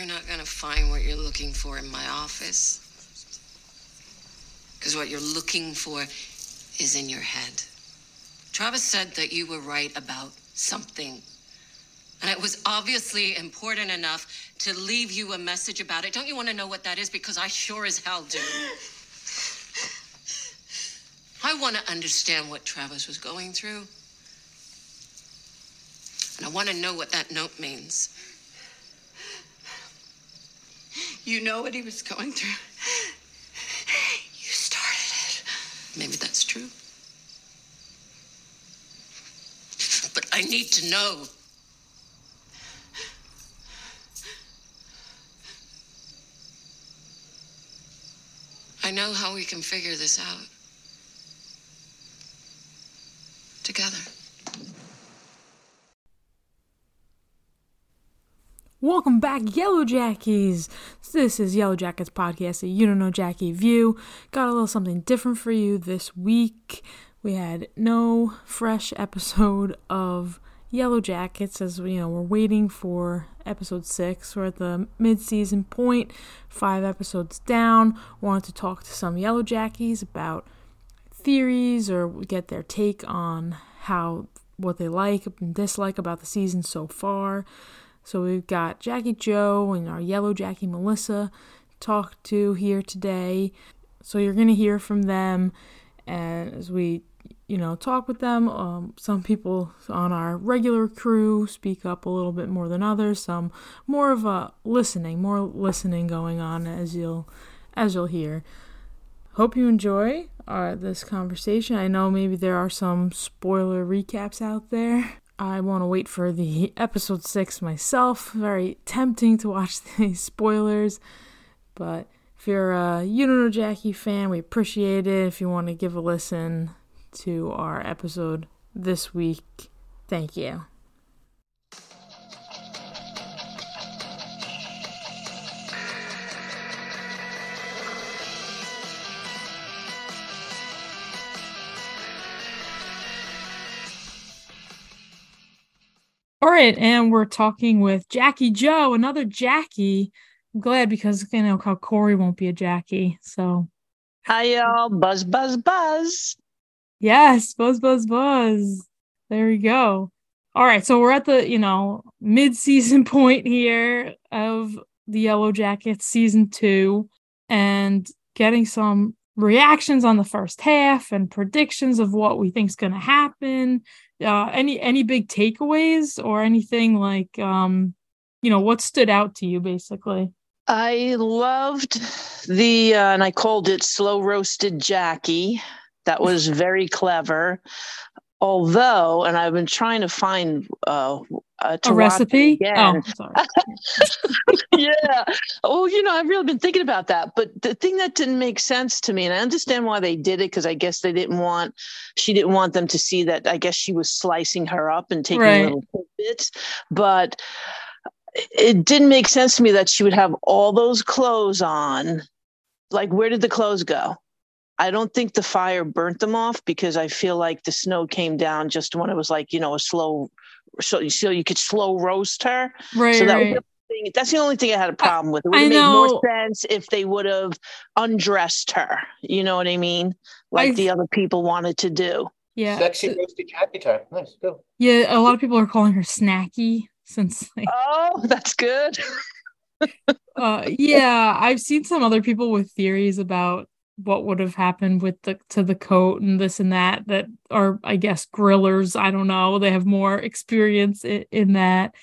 You're not going to find what you're looking for in my office. Because what you're looking for is in your head. Travis said that you were right about something. And it was obviously important enough to leave you a message about it. Don't you want to know what that is? Because I sure as hell do. I want to understand what Travis was going through. And I want to know what that note means. You know what he was going through. You started it. Maybe that's true. But I need to know. I know how we can figure this out. Together. Welcome back, Yellowjackies. This is Yellowjackets podcast, a you don't know Jackie view. Got a little something different for you this week. We had no fresh episode of Yellowjackets as you know we're waiting for episode six. We're at the mid-season point, five episodes down. Wanted to talk to some Yellowjackies about theories or get their take on how what they like and dislike about the season so far. So we've got Jackie Joe and our yellow Jackie Melissa talk to here today. So you're going to hear from them and as we you know talk with them um, some people on our regular crew speak up a little bit more than others some more of a listening more listening going on as you'll as you'll hear. Hope you enjoy uh, this conversation. I know maybe there are some spoiler recaps out there I want to wait for the episode 6 myself. Very tempting to watch the spoilers, but if you're a You Don't Know Jackie fan, we appreciate it. If you want to give a listen to our episode this week, thank you. All right, and we're talking with Jackie Joe, another Jackie. I'm glad because you know how Corey won't be a Jackie. So Hi y'all. Buzz buzz buzz. yes, buzz, buzz, buzz. There we go. All right, so we're at the you know mid-season point here of the Yellowjackets season two, and getting some reactions on the first half and predictions of what we think is going to happen uh, any any big takeaways or anything like um you know what stood out to you basically I loved the, uh, and I called it slow roasted Jackie. That was very clever. Although, and I've been trying to find uh, to a recipe oh sorry yeah. Oh, you know, I've really been thinking about that. But the thing that didn't make sense to me, and I understand why they did it, because I guess they didn't want, she didn't want them to see that. I guess she was slicing her up and taking Right. little bits But it didn't make sense to me that she would have all those clothes on. Like, where did the clothes go? I don't think the fire burnt them off because I feel like the snow came down just when it was like, you know, a slow, so, so you could slow roast her. right So that was right the thing. That's the only thing I had a problem with. It would I have made know- more sense if they would have undressed her. You know what I mean? Like I- the other people wanted to do. yeah Sexy so- roasted Jackie time. Nice, go. yeah a lot of people are calling her snacky since like Oh, that's good. uh yeah i've seen some other people with theories about what would have happened with the to the coat and this and that that are i guess grillers i don't know they have more experience in, in that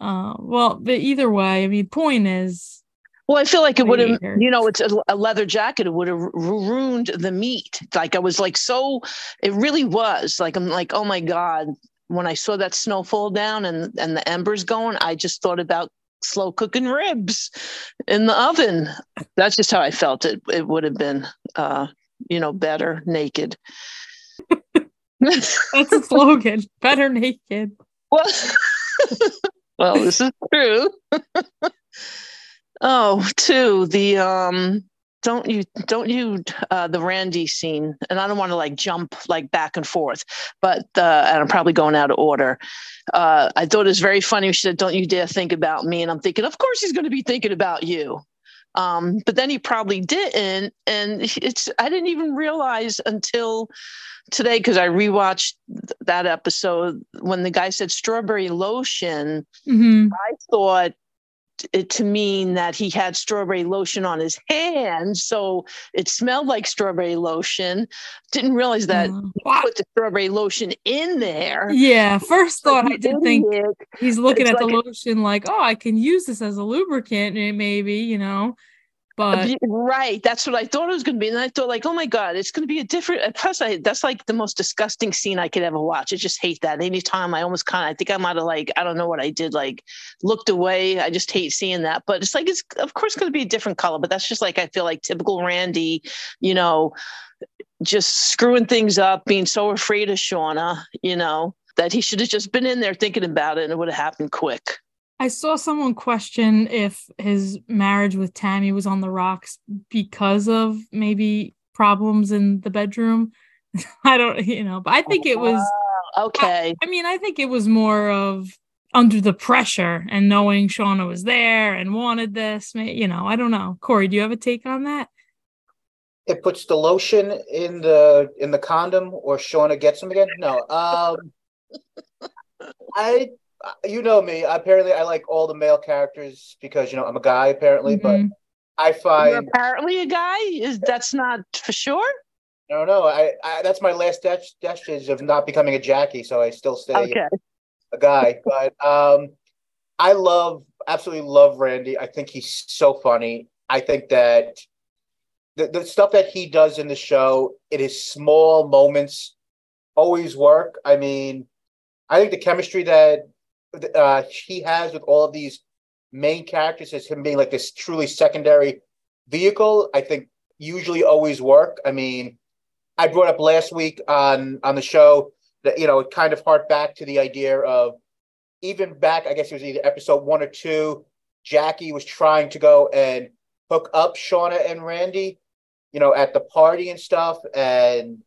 uh well but either way i mean point is Well, I feel like it would have, you know, it's a, a leather jacket. It would have ru- ruined the meat. Like I was like, so it really was like, I'm like, oh my God. When I saw that snow fall down and, and the embers going, I just thought about slow cooking ribs in the oven. That's just how I felt it. It would have been, uh, you know, better naked. that's a slogan better naked well, well, this is true. oh, too the um don't you don't you uh the randy scene and i don't want to like jump like back and forth but uh and i'm probably going out of order. Uh i thought it was very funny she said don't you dare think about me and i'm thinking of course he's going to be thinking about you. Um but then he probably didn't and it's i didn't even realize until today because i rewatched that episode when the guy said strawberry lotion hmm i thought to mean that he had strawberry lotion on his hands so it smelled like strawberry lotion didn't realize that Mm. he put the strawberry lotion in there Yeah, first thought I did think idiot. he's looking It's at the like lotion like, oh, I can use this as a lubricant, eh, maybe, you know. But right that's what i thought it was going to be and i thought like oh my god it's going to be a different plus i that's like the most disgusting scene i could ever watch i just hate that anytime i almost kind of i think i might have like i don't know what i did like looked away i just hate seeing that but it's like it's of course going to be a different color but that's just like i feel like typical randy you know just screwing things up being so afraid of shauna you know that he should have just been in there thinking about it and it would have happened quick I saw someone question if his marriage with Tammy was on the rocks because of maybe problems in the bedroom. I don't, you know, but I think it was, okay I mean, I think it was more of under the pressure and knowing Shauna was there and wanted this, you know, I don't know. Corey, do you have a take on that? It puts the lotion in the in the condom, or Shauna gets him again. No, um, I, you know me. Apparently, I like all the male characters because you know I'm a guy. Apparently, but Mhm. I You're find apparently a guy is that's not for sure I don't know. I, I that's my last dash of not becoming a Jackie, so I still stay okay a guy. But um, I love, absolutely love Randy. I think he's so funny. I think that the, the stuff that he does in the show, it is small moments, always work. I mean, I think the chemistry that uh, he has with all of these main characters, as him being like this truly secondary vehicle, I think usually always work. I mean, I brought up last week on on the show that you know it kind of harked back to the idea of even back, I guess it was either episode one or two, Jackie was trying to go and hook up Shauna and Randy, you know, at the party and stuff. And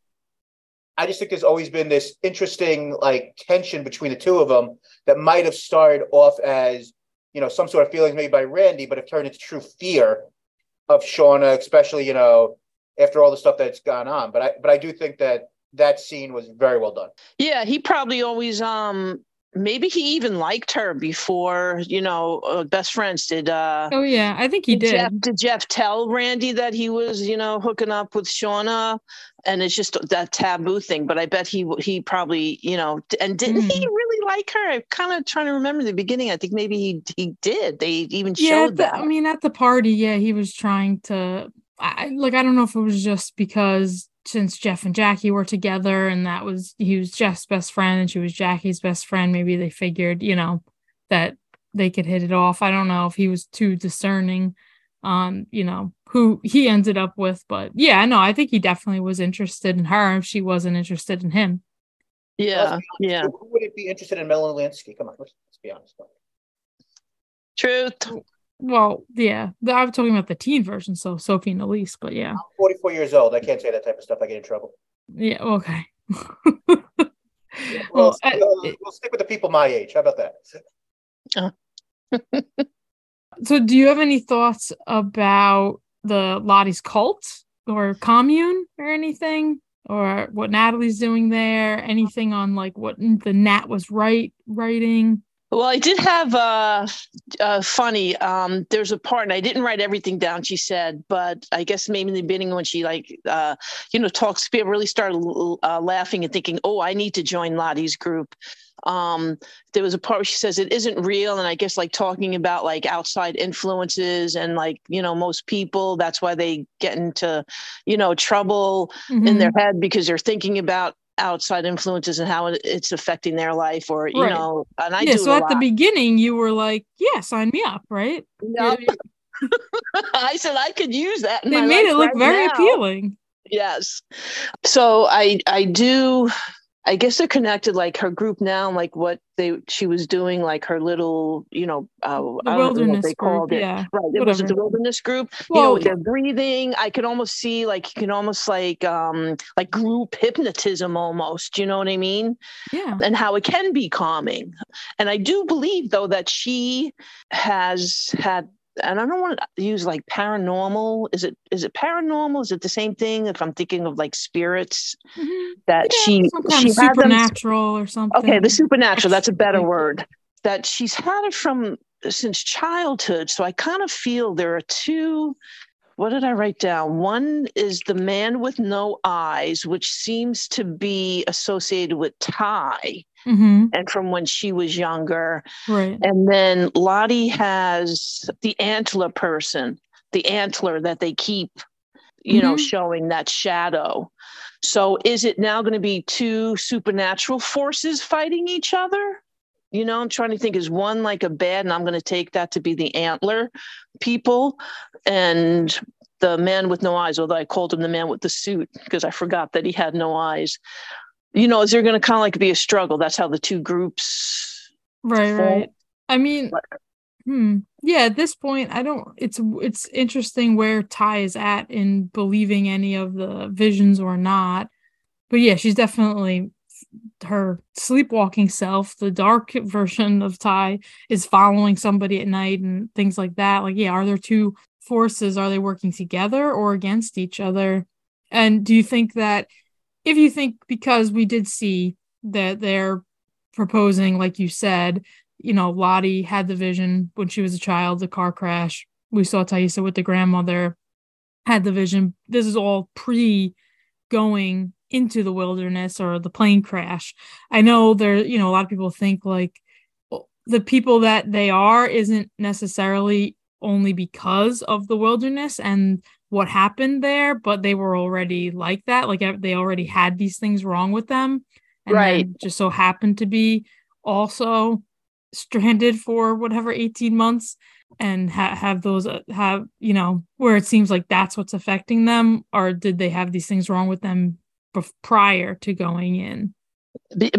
I just think there's always been this interesting like tension between the two of them that might have started off as, you know, some sort of feelings made by Randy, but have turned into true fear of Shauna, especially, you know, after all the stuff that's gone on. But I but I do think that that scene was very well done. Yeah, he probably always um maybe he even liked her before, you know, uh, best friends did uh Oh, yeah, I think he did. Jeff, did Jeff tell Randy that he was, you know, hooking up with Shauna? And it's just that taboo thing. But I bet he he probably, you know, and didn't he Mhm. really like her? I'm kind of trying to remember the beginning. I think maybe he he did. They even yeah, showed the- that. I mean, at the party, yeah, he was trying to. I like. I don't know if it was just because since Jeff and Jackie were together, and that was he was Jeff's best friend, and she was Jackie's best friend. Maybe they figured, you know, that they could hit it off. I don't know if he was too discerning on, you know, who he ended up with, but yeah, no, I think he definitely was interested in her. If she wasn't interested in him, yeah, yeah. Who wouldn't be interested in Melanie Lynskey? Come on, let's, let's be honest. Truth. Well, yeah, I'm talking about the teen version, so Sophie Nélisse, but yeah, I'm 44 years old. I can't say that type of stuff. I get in trouble. yeah, okay. Well, well, I- we'll, we'll stick with the people my age. How about that? So, do you have any thoughts about the Lottie's cult or commune or anything, or what Natalie's doing there? Anything on like what the Nat was right writing? Well, I did have uh, uh funny. Um, there's a part, and I didn't write everything down. She said, but I guess maybe in the beginning when she like, uh, you know, talks, people really started uh, laughing and thinking, "Oh, I need to join Lottie's group." Um, there was a part where she says it isn't real, and I guess like talking about like outside influences and like you know most people. That's why they get into, you know, trouble in Mhm. their head because they're thinking about outside influences and how it's affecting their life or you Right. know and i yeah. do So at the beginning, you were like, "Yeah, sign me up," right? Yep. I said I could use that. In They made it look right very now. appealing. Yes. So I I do I guess they're connected, like her group now, and like what they she was doing, like her little, you know, uh, the wilderness they group, called it. Yeah, right. It was the wilderness group. Well, you know, they're breathing. I could almost see, like, you can almost like, um, like group hypnotism, almost. You know what I mean? Yeah. And how it can be calming. And I do believe, though, that she has had and I don't want to use like paranormal. Is it is it paranormal? Is it the same thing? If I'm thinking of like spirits mm-hmm. that yeah, she she supernatural them, or something. Okay, the supernatural. That's a better word. That she's had it from since childhood. So I kind of feel there are two. What did I write down? One is the man with no eyes, which seems to be associated with Tai mm-hmm. and from when she was younger. Right. And then Lottie has the antler person, the antler that they keep, you mm-hmm. know, showing that shadow. So is it now going to be two supernatural forces fighting each other? You know, I'm trying to think is one like a bad, and I'm going to take that to be the antler people, and the man with no eyes, although I called him the man with the suit because I forgot that he had no eyes you know, is there going to kind of like be a struggle? That's how the two groups. Right, form. right. I mean, hmm. Yeah, at this point, I don't. It's it's interesting where Tai is at in believing any of the visions or not. But yeah, she's definitely her sleepwalking self, the dark version of Tai, is following somebody at night and things like that. Like, yeah, are there two forces? Are they working together or against each other? And do you think that if you think because we did see that they're proposing, like you said, you know, Lottie had the vision when she was a child, the car crash. We saw Taissa with the grandmother had the vision. This is all pre going into the wilderness or the plane crash. I know there, you know, a lot of people think like the people that they are isn't necessarily only because of the wilderness and what happened there, but they were already like that. Like they already had these things wrong with them. And right. just so happened to be also stranded for whatever 18 months and ha- have those uh, have you know where it seems like that's what's affecting them or did they have these things wrong with them bef- prior to going in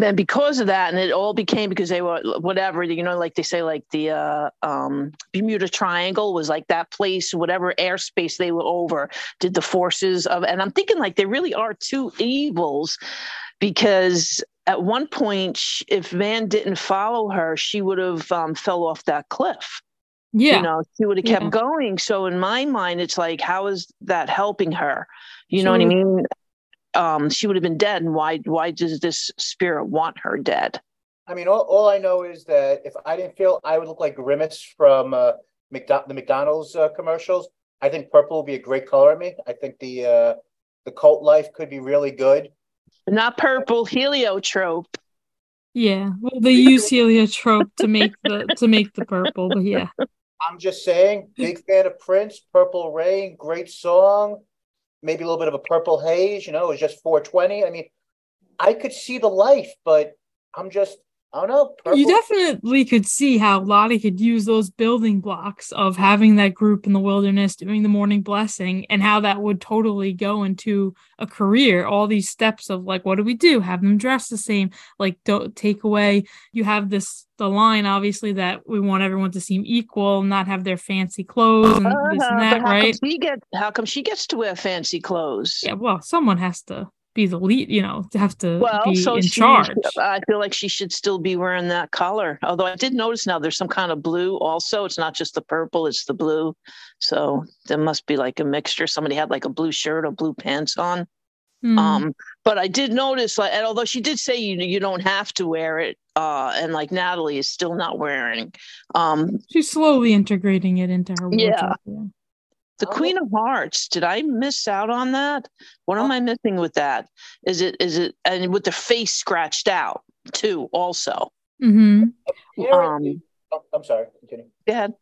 and because of that, and it all became because they were whatever you know, like they say, like the uh, um, Bermuda Triangle was like that place, whatever airspace they were over, did the forces of, and I'm thinking like there really are two evils, because at one point, if Van didn't follow her, she would have um, fell off that cliff. Yeah, you know, she would have kept yeah. going. So in my mind, it's like, how is that helping her? You she know what I mean? Um, she would have been dead. And why why does this spirit want her dead? I mean, all, all I know is that if I didn't feel I would look like Grimace from uh, McDo- the McDonald's uh, commercials, I think purple would be a great color on me. I think the uh, the cult life could be really good. Not purple, heliotrope. Yeah, well, they use heliotrope to make the to make the purple, but yeah. I'm just saying, big fan of Prince, Purple Rain, great song maybe a little bit of a purple haze, you know, it was just 420. I mean, I could see the life, but I'm just I don't know. Purple. You definitely could see how Lottie could use those building blocks of having that group in the wilderness doing the morning blessing and how that would totally go into a career. All these steps of like, what do we do? Have them dress the same, like don't take away. You have this the line obviously that we want everyone to seem equal, not have their fancy clothes and uh, this and uh-huh, that, right? Come she get how come she gets to wear fancy clothes? Yeah, well, someone has to be the lead, you know, to have to well, be so in she, charge. I feel like she should still be wearing that color. Although I did notice now there's some kind of blue also. It's not just the purple, it's the blue. So there must be like a mixture. Somebody had like a blue shirt or blue pants on. Mm. Um, but I did notice like and although she did say you you don't have to wear it, uh, and like Natalie is still not wearing. Um she's slowly integrating it into her wardrobe. Yeah. Yeah. The oh. Queen of Hearts. Did I miss out on that? What am oh. I missing with that? Is it is it and with the face scratched out too? Also. Mm-hmm. Um, oh, I'm sorry. Continue. Go ahead.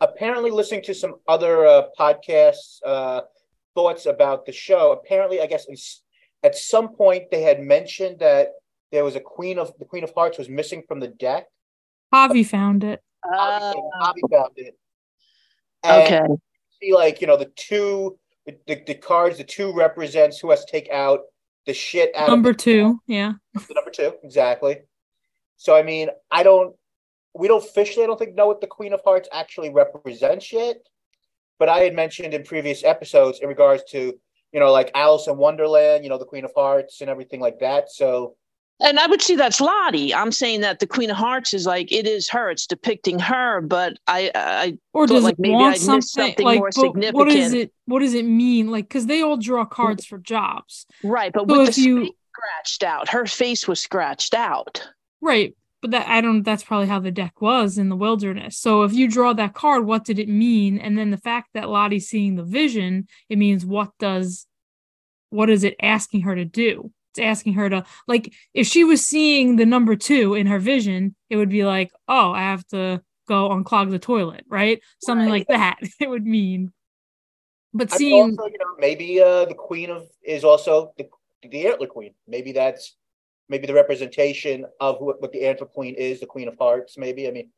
Apparently, listening to some other uh, podcasts, uh, thoughts about the show. Apparently, I guess at some point they had mentioned that there was a Queen of the Queen of Hearts was missing from the deck. Javi found it. Uh, Javi found it. And okay like you know the two the, the, the cards the two represents who has to take out the shit out Number of the, two, yeah. the number two, exactly. So I mean, I don't we don't officially I don't think know what the Queen of Hearts actually represents yet. But I had mentioned in previous episodes in regards to, you know, like Alice in Wonderland, you know, the Queen of Hearts and everything like that. So And I would say that's Lottie. I'm saying that the Queen of Hearts is like it is her. It's depicting her, but I I Or does like maybe I'd something, something like more but what is significant. it what does it mean? Like because they all draw cards for jobs. right, but So with if the you- scratched out, her face was scratched out. Right. But that I don't that's probably how the deck was in the wilderness. So if you draw that card, what did it mean? And then the fact that Lottie's seeing the vision, it means what does what is it asking her to do? It's asking her to like if she was seeing the number two in her vision, it would be like, oh, I have to go unclog the toilet, right? Something Right. like that. It would mean. But I seeing also, you know, maybe uh, the queen of is also the the antler queen. Maybe that's maybe the representation of who, what the antler queen is, the queen of hearts. Maybe I mean,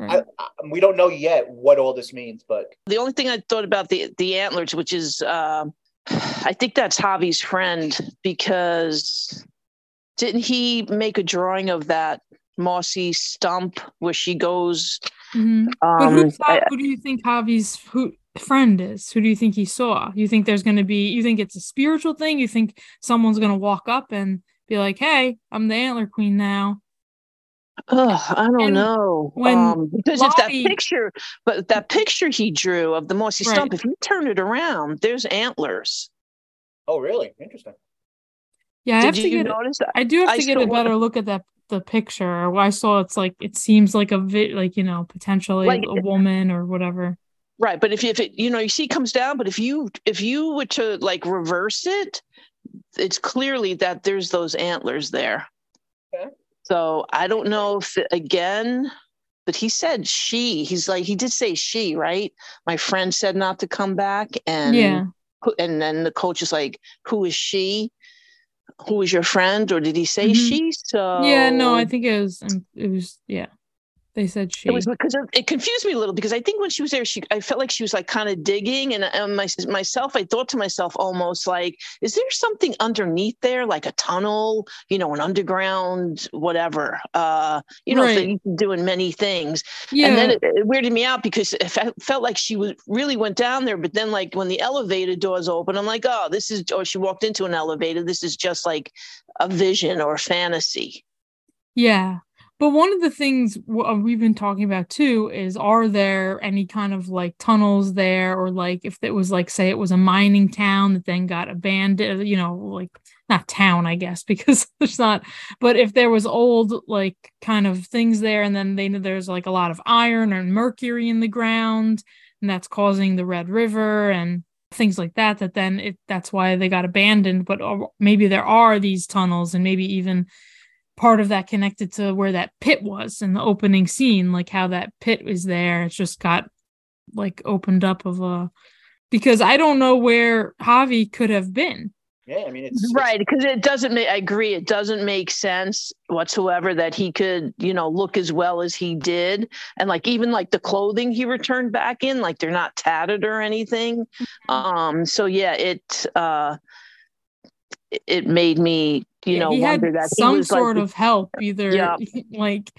Right. I, I, we don't know yet what all this means, but The only thing I thought about the the antlers, which is um I think that's Javi's friend because didn't he make a drawing of that mossy stump where she goes Mhm. But um who's I- who do you think Javi's who friend is? Who do you think he saw? You think there's going to be? You think it's a spiritual thing? You think someone's going to walk up and be like, "Hey, I'm the antler queen now." Ugh, I don't And know. when um, because if that picture, but that picture he drew of the mossy Right. stump, if you turn it around, there's antlers. oh, really interesting. Yeah, I have Did to get. notice that? I do have I to get a better look at that the picture. I saw it's like it seems like a vi- like you know potentially Like- a woman or whatever. Right, but if if it you know you see it comes down, but if you if you were to like reverse it, it's clearly that there's those antlers there. Okay. So I don't know if again, but he said she. He's like he did say she, right? My friend said not to come back, and yeah, and then the coach is like, "Who is she? Who is your friend?" Or did he say Mhm. she? So yeah. No, I think it was. um, It was. Yeah, they said she. It was because it, it confused me a little because I think when she was there, she I felt like she was like kind of digging, and, and my, myself, I thought to myself almost like, is there something underneath there, like a tunnel, you know, an underground, whatever, uh, you know, Right. that you can do in many things. yeah. And then it, it weirded me out because it fe- felt like she was really went down there, but then like when the elevator doors open, I'm like, oh, this is, or she walked into an elevator. This is just like a vision or fantasy. Yeah. But one of the things uh, we've been talking about too is are there any kind of like tunnels there? Or like if it was like say it was a mining town that then got abandoned, you know, like not town I guess because there's not but if there was old like kind of things there and then they there's like a lot of iron and mercury in the ground and that's causing the Red River and things like that that then it that's why they got abandoned. But uh, maybe there are these tunnels and maybe even part of that connected to where that pit was in the opening scene, like how that pit was there. It's just got like opened up of a because I don't know where Javi could have been. Yeah, I mean it's right because it doesn't make i agree it doesn't make sense whatsoever that he could you know look as well as he did and like even like the clothing he returned back in like they're not tattered or anything um so yeah it uh it- made me you Yeah, know he had wonder that he some was like sort of help, either Yeah. like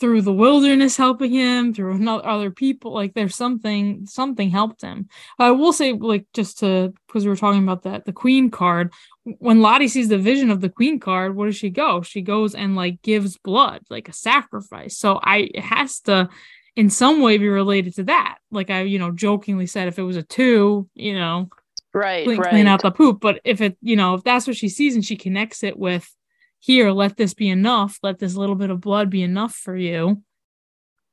through the wilderness helping him, through other people. Like there's something, something helped him. I will say, like just to because we were talking about that the Queen card. When Lottie sees the vision of the Queen card, where does she go? She goes and like gives blood, like a sacrifice. So I it has to in some way be related to that. Like I, you know, jokingly said if it was a two, you know, right clean, right clean out the poop. But if it, you know, if that's what she sees and she connects it with, here, let this be enough. Let this little bit of blood be enough for you.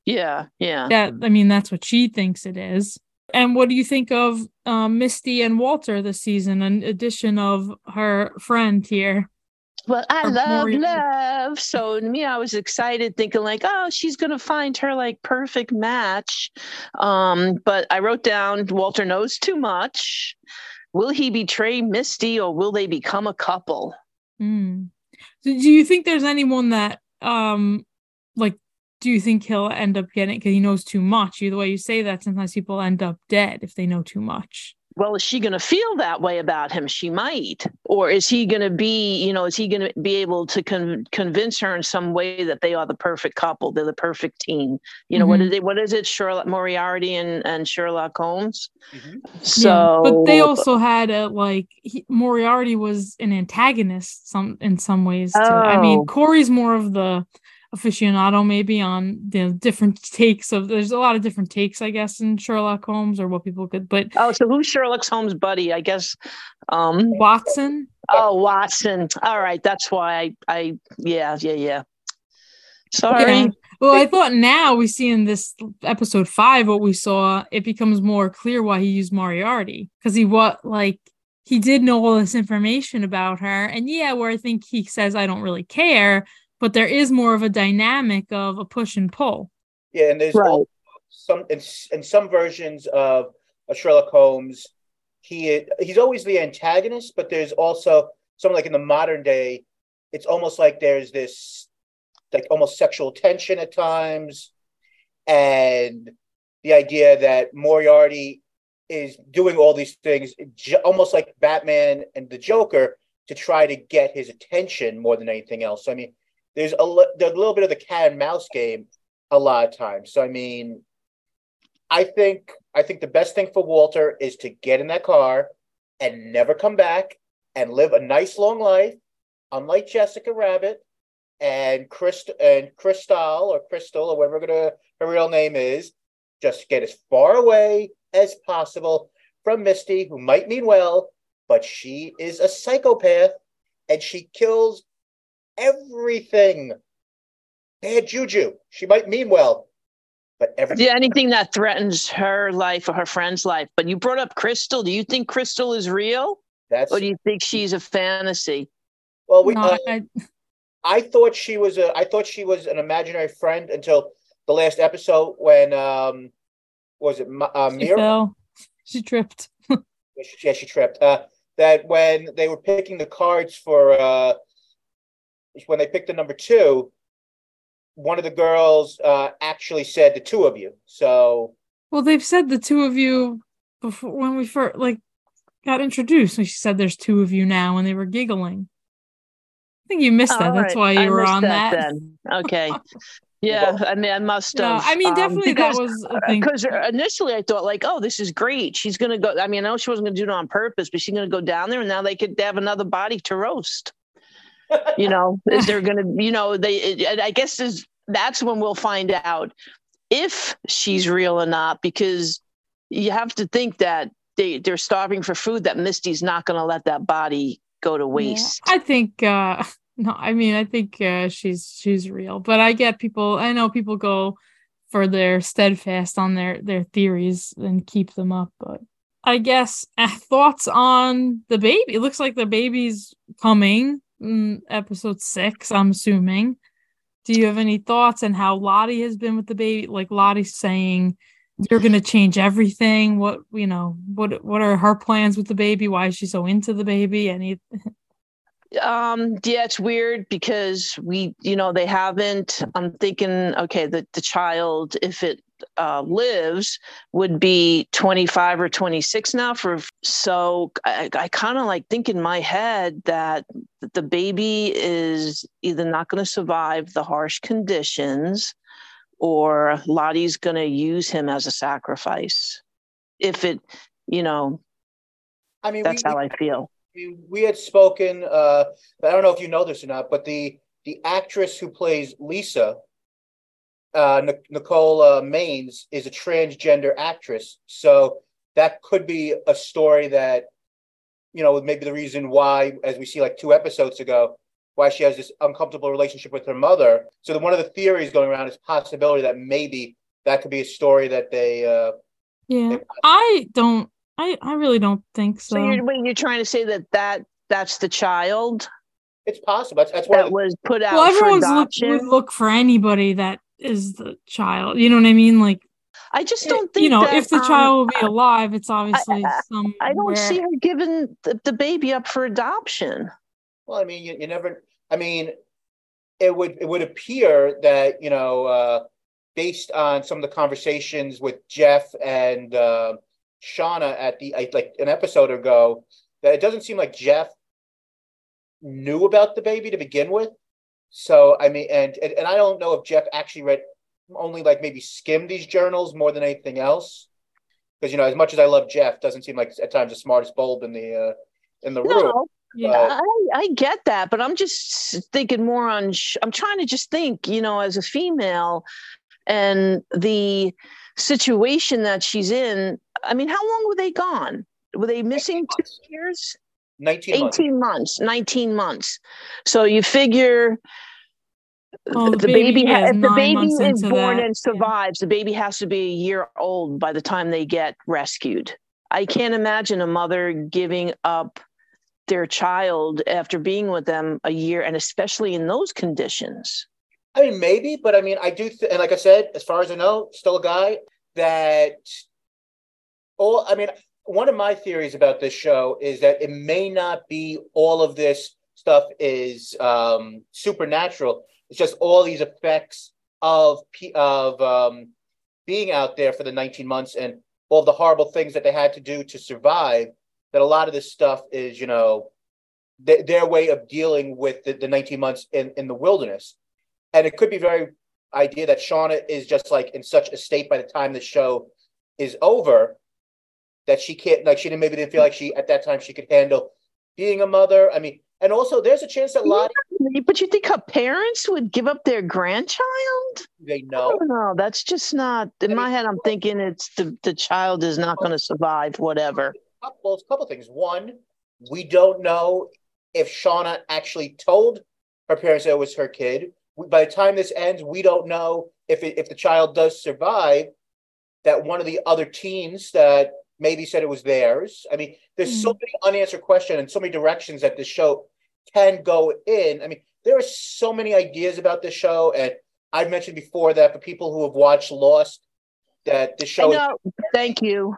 yeah yeah That I mean, that's what she thinks it is. And what do you think of um, Misty and Walter this season? An addition of her friend here. Well, I love love. So to me, I was excited, thinking like, oh, she's gonna find her like perfect match. Um, but I wrote down Walter knows too much. Will he betray Misty or will they become a couple? Hmm. So do you think there's anyone that um like do you think he'll end up getting because he knows too much? Either way you say that, sometimes people end up dead if they know too much. Well, is she going to feel that way about him? She might. Or is he going to be, you know, is he going to be able to con- convince her in some way that they are the perfect couple? They're the perfect team. You know, mm-hmm. what is it? What is it? Sherlock Moriarty and, and Sherlock Holmes. Mm-hmm. So, yeah, but they also had a like he, Moriarty was an antagonist some in some ways. Too. Oh. I mean, oh. Corey's more of the aficionado maybe on the different takes of there's a lot of different takes i guess in sherlock holmes or what people could but oh so who's sherlock holmes buddy? I guess um watson? Oh watson. All right. That's why i i yeah yeah yeah. Sorry. Yeah. well i thought now we see in this episode five what we saw it becomes more clear why he used moriarty because he what like he did know all this information about her. And yeah where i think he says i don't really care but there is more of a dynamic of a push and pull. Yeah, and there's right. some in, in some versions of, of Sherlock Holmes, he he's always the antagonist, but there's also some like in the modern day, it's almost like there's this like almost sexual tension at times, and the idea that Moriarty is doing all these things, almost like Batman and the Joker, to try to get his attention more than anything else. So, I mean, there's a, a little bit of the cat and mouse game a lot of times. So I mean, I think I think the best thing for Walter is to get in that car and never come back and live a nice long life, unlike Jessica Rabbit and Christ and Crystal or Crystal or whatever gonna her real name is. Just get as far away as possible from Misty, who might mean well, but she is a psychopath and she kills everything. Bad juju. She might mean well, but everything. Yeah, anything that threatens her life or her friend's life. But you brought up Crystal. Do you think Crystal is real? That's. Or do you think she's a fantasy? Well, we. No, uh, I... I thought she was a. I thought she was an imaginary friend until the last episode when um was it uh, She fell. She tripped. yeah, she tripped. Uh, that when they were picking the cards for uh when they picked the number two, one of the girls uh, actually said the two of you. So, well, they've said the two of you before when we first like got introduced. And she said there's two of you now, and they were giggling. I think you missed that. Right. That's why you I were on that. that. Then. Okay. Yeah, I mean, I must have. I mean, um, definitely um, because, that was because initially I thought like, oh, this is great. She's gonna go. I mean, I know she wasn't gonna do it on purpose, but she's gonna go down there, and now they could have another body to roast you know is there going to you know they i guess is that's when we'll find out if she's real or not because you have to think that they they're starving for food that misty's not going to let that body go to waste. Yeah, i think uh no i mean i think uh she's she's real but i get people i know people go for their steadfast on their their theories and keep them up but i guess uh, thoughts on the baby? It looks like the baby's coming episode six, I'm assuming. Do you have any thoughts on how Lottie has been with the baby? Like Lottie's saying you're gonna change everything. What you know, what what are her plans with the baby? Why is she so into the baby? Any um yeah it's weird because we you know they haven't i'm thinking okay the, the child if it uh, lives would be 25 or 26 now for so i, I kind of like think in my head that the baby is either not going to survive the harsh conditions or lottie's going to use him as a sacrifice. If it you know i mean that's we, how i feel. we, we had spoken uh i don't know if you know this or not but the the actress who plays lisa uh, Nicole uh, Maines is a transgender actress, so that could be a story that, you know, maybe the reason why, as we see like two episodes ago, why she has this uncomfortable relationship with her mother. So the, one of the theories going around is possibility that maybe that could be a story that they. Uh, yeah, they I don't. I I really don't think so. So you're, you're trying to say that that that's the child. It's possible. That's, that's why that was put out. Well, everyone's look, would look for anybody that is the child. You know what I mean? Like I just don't think you know that, if the um, child will be alive. It's obviously some. I don't see her giving the, the, baby up for adoption. Well, I mean, you, you never. I mean, it would it would appear that you know, uh, based on some of the conversations with Jeff and uh, Shauna at the like an episode ago that it doesn't seem like Jeff knew about the baby to begin with. So I mean, and and, and I don't know if Jeff actually read only like maybe skimmed these journals more than anything else. Because you know, as much as I love Jeff, doesn't seem like at times the smartest bulb in the uh, in the No, room. Yeah. I, I get that, but I'm just thinking more on. Sh- I'm trying to just think, you know, as a female, and the situation that she's in. I mean, how long were they gone? Were they missing two years? 19 months. 18 months, 19 months. So you figure Well, the, baby, yeah, ha- is if the baby is born that. and survives, the baby has to be a year old by the time they get rescued. I can't imagine a mother giving up their child after being with them a year, and especially in those conditions. I mean, maybe, but I mean, I do, th- and like I said, as far as I know, still a guy that. All I mean, one of my theories about this show is that it may not be all of this stuff is um, supernatural. It's just all these effects of of um, being out there for the 19 months and all the horrible things that they had to do to survive. That a lot of this stuff is, you know, th- their way of dealing with the, the 19 months in, in the wilderness and it could be very idea that Shauna is just like in such a state by the time the show is over that she can't like she didn't maybe didn't feel like she at that time she could handle being a mother. I mean, and also there's a chance that Lottie But you think her parents would give up their grandchild? they know. don't. That's just not in I my mean, head. I'm thinking it's the, the child is not going to survive, whatever. Well, a couple things. One, we don't know if Shauna actually told her parents that it was her kid. By the time this ends, we don't know if it, if the child does survive. That one of the other teens that maybe said it was theirs. I mean, there's so mm. many unanswered questions and so many directions that this show can go in. I mean, there are so many ideas about this show, and I've mentioned before that for people who have watched Lost, that the show is. Thank you.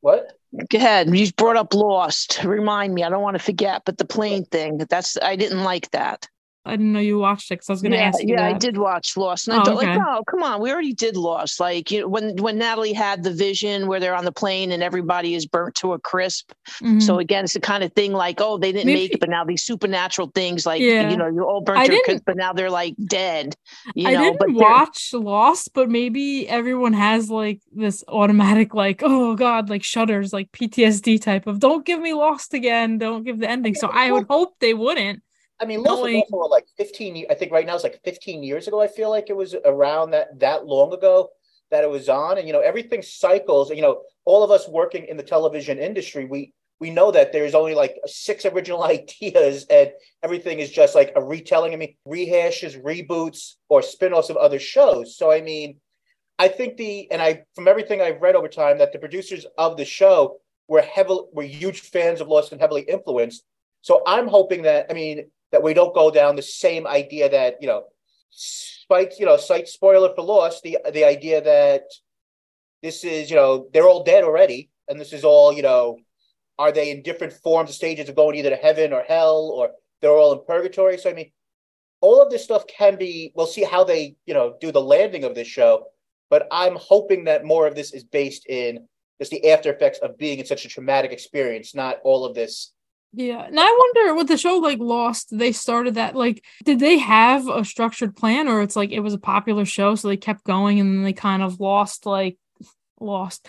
what Go ahead. You brought up Lost. Remind me. I don't want to forget, but the plane thing. That's I didn't like that. I didn't know you watched it because I was going to yeah, ask you yeah, I did watch Lost, and I Oh, thought, okay. like, oh, come on, we already did Lost. Like, you know, when when Natalie had the vision where they're on the plane and everybody is burnt to a crisp. Mhm. So again, it's the kind of thing like, oh, they didn't Maybe- make it, but now these supernatural things, like, Yeah. you know, you're all burnt I to a crisp, but now they're like dead. You I didn't but watch Lost, but maybe everyone has like this automatic, like, oh God, like shudders, like PTSD type of don't give me Lost again, don't give the ending. So I would hope they wouldn't. I mean, Lost was knowing- also like 15. ye- I think right now it's like 15 years ago. I feel like it was around that that long ago that it was on, and you know everything cycles. You know, all of us working in the television industry, we we know that there's only like six original ideas, and everything is just like a retelling. I mean, rehashes, reboots, or spin-offs of other shows. So I mean, I think the and I from everything I've read over time that the producers of the show were heavily were huge fans of Lost and heavily influenced. So I'm hoping that I mean that we don't go down the same idea that you know, spike you know, site spoiler for Lost the the idea that this is you know they're all dead already and this is all you know, are they in different forms or stages of going either to heaven or hell or they're all in purgatory? So I mean, all of this stuff can be. We'll see how they you know do the landing of this show, but I'm hoping that more of this is based in just the after effects of being in such a traumatic experience, not all of this Yeah. And I wonder with the show like Lost, they started that like did they have a structured plan or it's like it was a popular show so they kept going and then they kind of lost like lost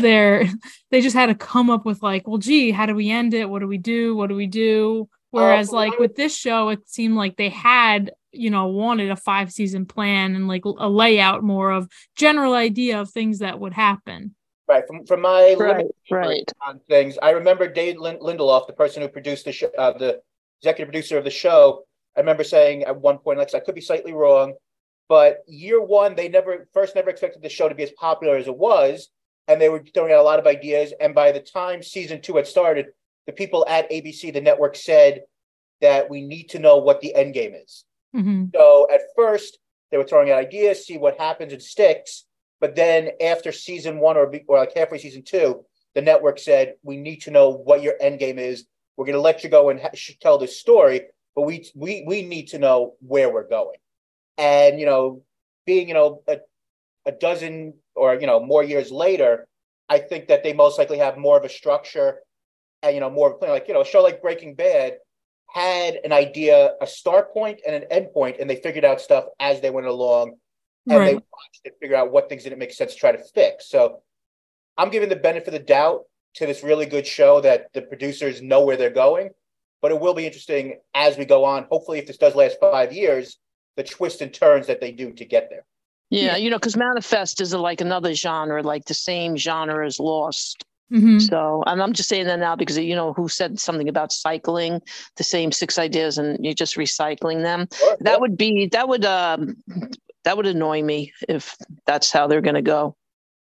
their they just had to come up with like, well gee, how do we end it? What do we do? What do we do? Whereas from like with this show it seemed like they had you know wanted a five season plan and like a layout more of general idea of things that would happen. Right. From from my Right, right. on things, I remember Dave Lin- Lindelof, the person who produced the show, uh, the executive producer of the show. I remember saying at one point, like I could be slightly wrong, but year one they never first never expected the show to be as popular as it was, and they were throwing out a lot of ideas. And by the time season two had started, the people at ABC, the network, said that we need to know what the end game is. Mhm. So at first they were throwing out ideas, see what happens and sticks. But then after season one or, or like halfway season two, the network said we need to know what your end game is. We're going to let you go and ha- tell this story, but we we we need to know where we're going. And you know, being you know a, a dozen or you know more years later, I think that they most likely have more of a structure and you know more of a plan. Like you know, a show like Breaking Bad had an idea, a start point and an end point, and they figured out stuff as they went along, and Right. they watched it, figure out what things didn't make sense to try to fix. So I'm giving the benefit of the doubt to this really good show that the producers know where they're going, but it will be interesting as we go on. Hopefully, if this does last five years, the twists and turns that they do to get there. Yeah, you know, because Manifest is like another genre, like the same genre as Lost. Mhm. So, and I'm just saying that now because you know who said something about cycling the same six ideas and you're just recycling them. Sure, yeah. That would be that would um that would annoy me if that's how they're going to go.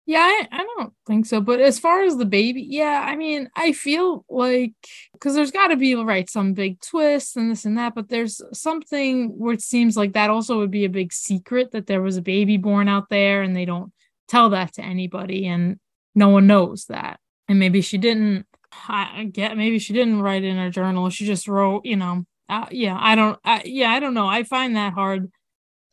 Yeah, I, I don't think so. But as far as the baby, yeah, I mean, I feel like because there's got to be right some big twists and this and that, but there's something where it seems like that also would be a big secret that there was a baby born out there and they don't tell that to anybody and no one knows that. And maybe she didn't. I get maybe she didn't write in her journal. She just wrote, you know. Uh, yeah, I don't. I, yeah, I don't know. I find that hard.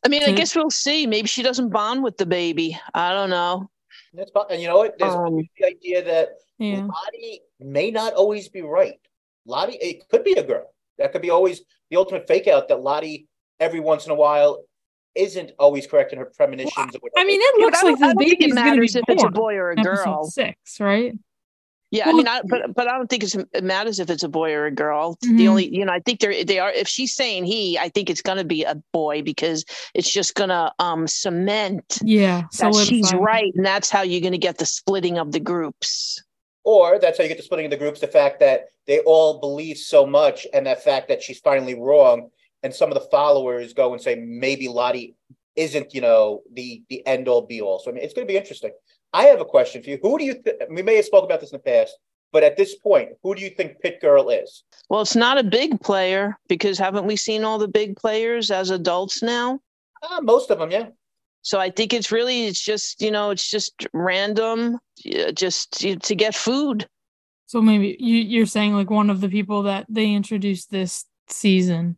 I mean, I To- guess we'll see. Maybe she doesn't bond with the baby. I don't know. That's fine. And you know what? There's Um, the idea that Yeah. Lottie may not always be right. Lottie, it could be a girl. That could be always the ultimate fake out that Lottie, every once in a while, isn't always correct in her premonitions. or whatever. I mean, it looks like don't- I this don't think baby's it going to be matters if it's a boy or a in episode girl. Six, right? Yeah, I mean, I, but but I don't think it's, it matters if it's a boy or a girl. Mhm. The only, you know, I think they're they are. If she's saying he, I think it's going to be a boy because it's just going to um cement Yeah. that she's solidify. right, and that's how you're going to get the splitting of the groups. or that's how you get the splitting of the groups. The fact that they all believe so much, and that fact that she's finally wrong, and some of the followers go and say maybe Lottie isn't, you know, the the end all be all. So I mean, it's going to be interesting. I have a question for you. Who do you? Th- we may have spoke about this in the past, but at this point, who do you think Pit Girl is? Well, it's not a big player because haven't we seen all the big players as adults now? Uh, most of them, yeah. So I think it's really it's just you know it's just random, just to get food. So maybe you you're saying like one of the people that they introduced this season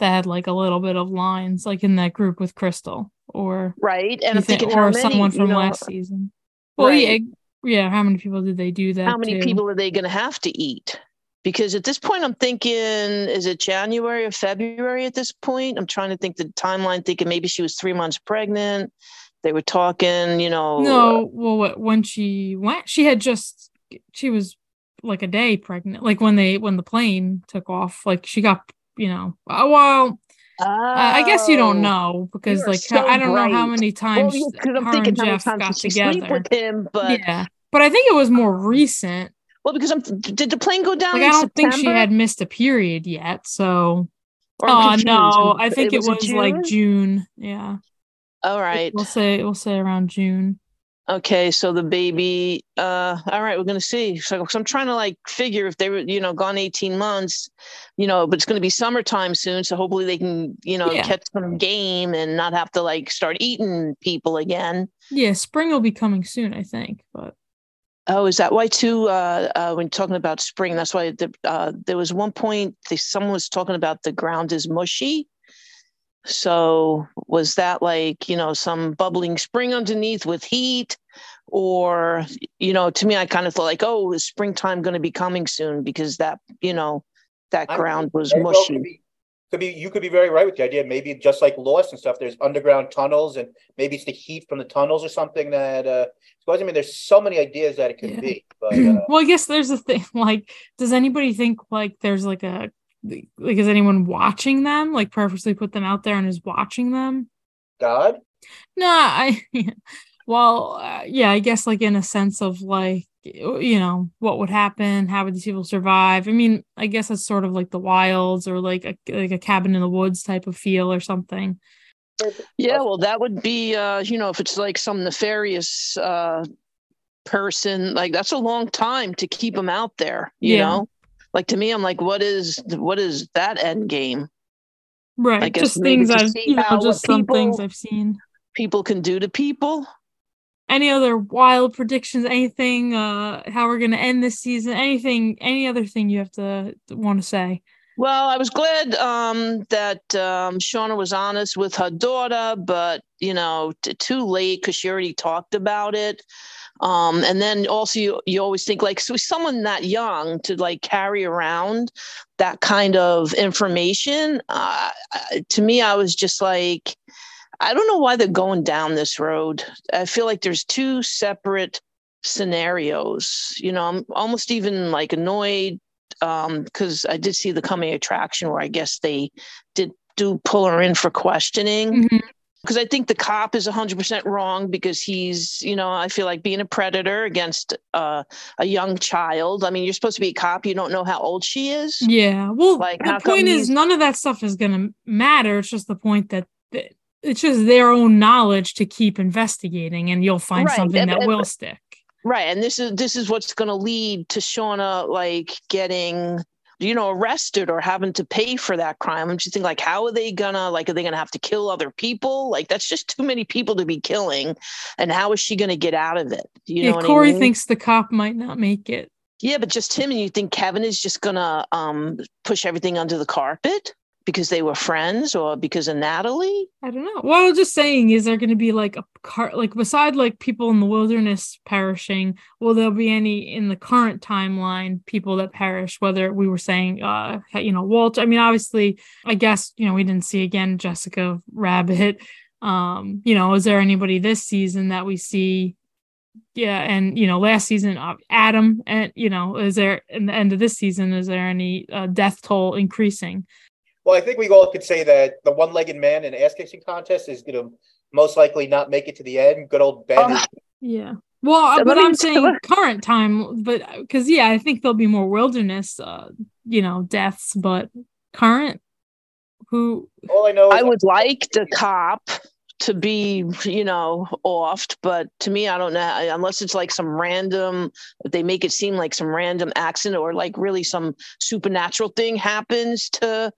that had like a little bit of lines like in that group with Crystal or Right, and I'm think- thinking or how many, someone you from know, last season. Well, Right. yeah, yeah. How many people did they do that? how many to? people are they going to have to eat? Because at this point, I'm thinking, is it January or February at this point? I'm trying to think the timeline, thinking maybe she was three months pregnant. They were talking, you know. No, well, what, when she went, she had just she was like a day pregnant. Like when they when the plane took off, like she got you know. uh, Well, I I guess you don't Oh. know because like so I don't know how many Well, times yeah, 'cause I'm thinking and how many Jeff times got she together. sleep with him, but yeah, but I think it was more recent. well, because I'm did the plane go down? Like I don't think she had missed a period yet. So, Or oh no, I think it, was like June? June. Yeah, All right. we'll say we'll say around June. Okay, so the baby. Uh, all right, we're gonna see. So, so I'm trying to like figure if they were, you know, gone 18 months, you know, but it's gonna be summertime soon, so hopefully they can, you know, Yeah. catch some game and not have to like start eating people again. Yeah, spring will be coming soon, I think. But Oh, is that why too? Uh, uh, when talking about spring, that's why the, uh, there was one point the, someone was talking about the ground is mushy. So was that like you know some bubbling spring underneath with heat, or you know to me I kind of thought like oh is springtime going to be coming soon because that you know that ground was Very well mushy. could be, could be you could be very right with the idea. Maybe just like Lost and stuff, there's underground tunnels, and maybe it's the heat from the tunnels or something that. uh because I mean, there's so many ideas that it could Yeah. be. But uh, well, I guess there's a thing. Like, does anybody think like there's like a like is anyone watching them? Like, purposely put them out there and is watching them? God, No, I. Well, uh, yeah, I guess like in a sense of like you know what would happen, how would these people survive? I mean, I guess it's sort of like the wilds or like a like a cabin in the woods type of feel or something. Yeah, well, that would be, uh, you know, if it's like some nefarious uh, person, like that's a long time to keep them out there. You Yeah. know, like to me, I'm like, what is what is that end game? Right. Just things I've you know, just some things I've seen. People can do to people. any other wild predictions anything uh how we're gonna end this season anything any other thing you have to want to say Well, I was glad um, that um, Shauna was honest with her daughter, but you know, t- too late because she already talked about it. Um, and then also, you, you always think like, so someone that young to like carry around that kind of information. Uh, to me, I was just like, I don't know why they're going down this road. I feel like there's two separate scenarios. You know, I'm almost even like annoyed because um, I did see the coming attraction where I guess they did do pull her in for questioning. Mm-hmm because I think the cop is 100% wrong because he's, you know, I feel like being a predator against uh, a young child. I mean, you're supposed to be a cop. You don't know how old she is. Yeah. Well, like, the point is, none of that stuff is going to matter. It's just the point that it's just their own knowledge to keep investigating, and you'll find right. something and, that and, will stick. Right. And this is this is what's going to lead to Shauna like getting you know, arrested or having to pay for that crime. I'm just thinking, like, how are they gonna, like, are they gonna have to kill other people? Like, that's just too many people to be killing. And how is she gonna get out of it? You know, Corey I mean? thinks the cop might not make it. Yeah, but just him, and you think Kevin is just gonna um, push everything under the carpet? Because they were friends or because of Natalie? I don't know. Well, I was just saying, is there going to be like a car, like beside like people in the wilderness perishing, will there be any in the current timeline people that perish? Whether we were saying, uh, you know, Walter. I mean, obviously, I guess you know we didn't see again Jessica Rabbit. Um, you know, is there anybody this season that we see? Yeah, and you know, last season, uh, Adam, and you know, is there in the end of this season, is there any uh, death toll increasing? Well, I think we all could say that the one-legged man in ass kissing contest is going to most likely not make it to the end. Good old Ben. Oh, yeah. Well, but I'm saying current time, but because yeah, I think there'll be more wilderness, uh, you know, deaths. But current, who? All I know, I would like the cop to be, you know, offed. But to me, I don't know unless it's like some random. They make it seem like some random accident or like really some supernatural thing happens to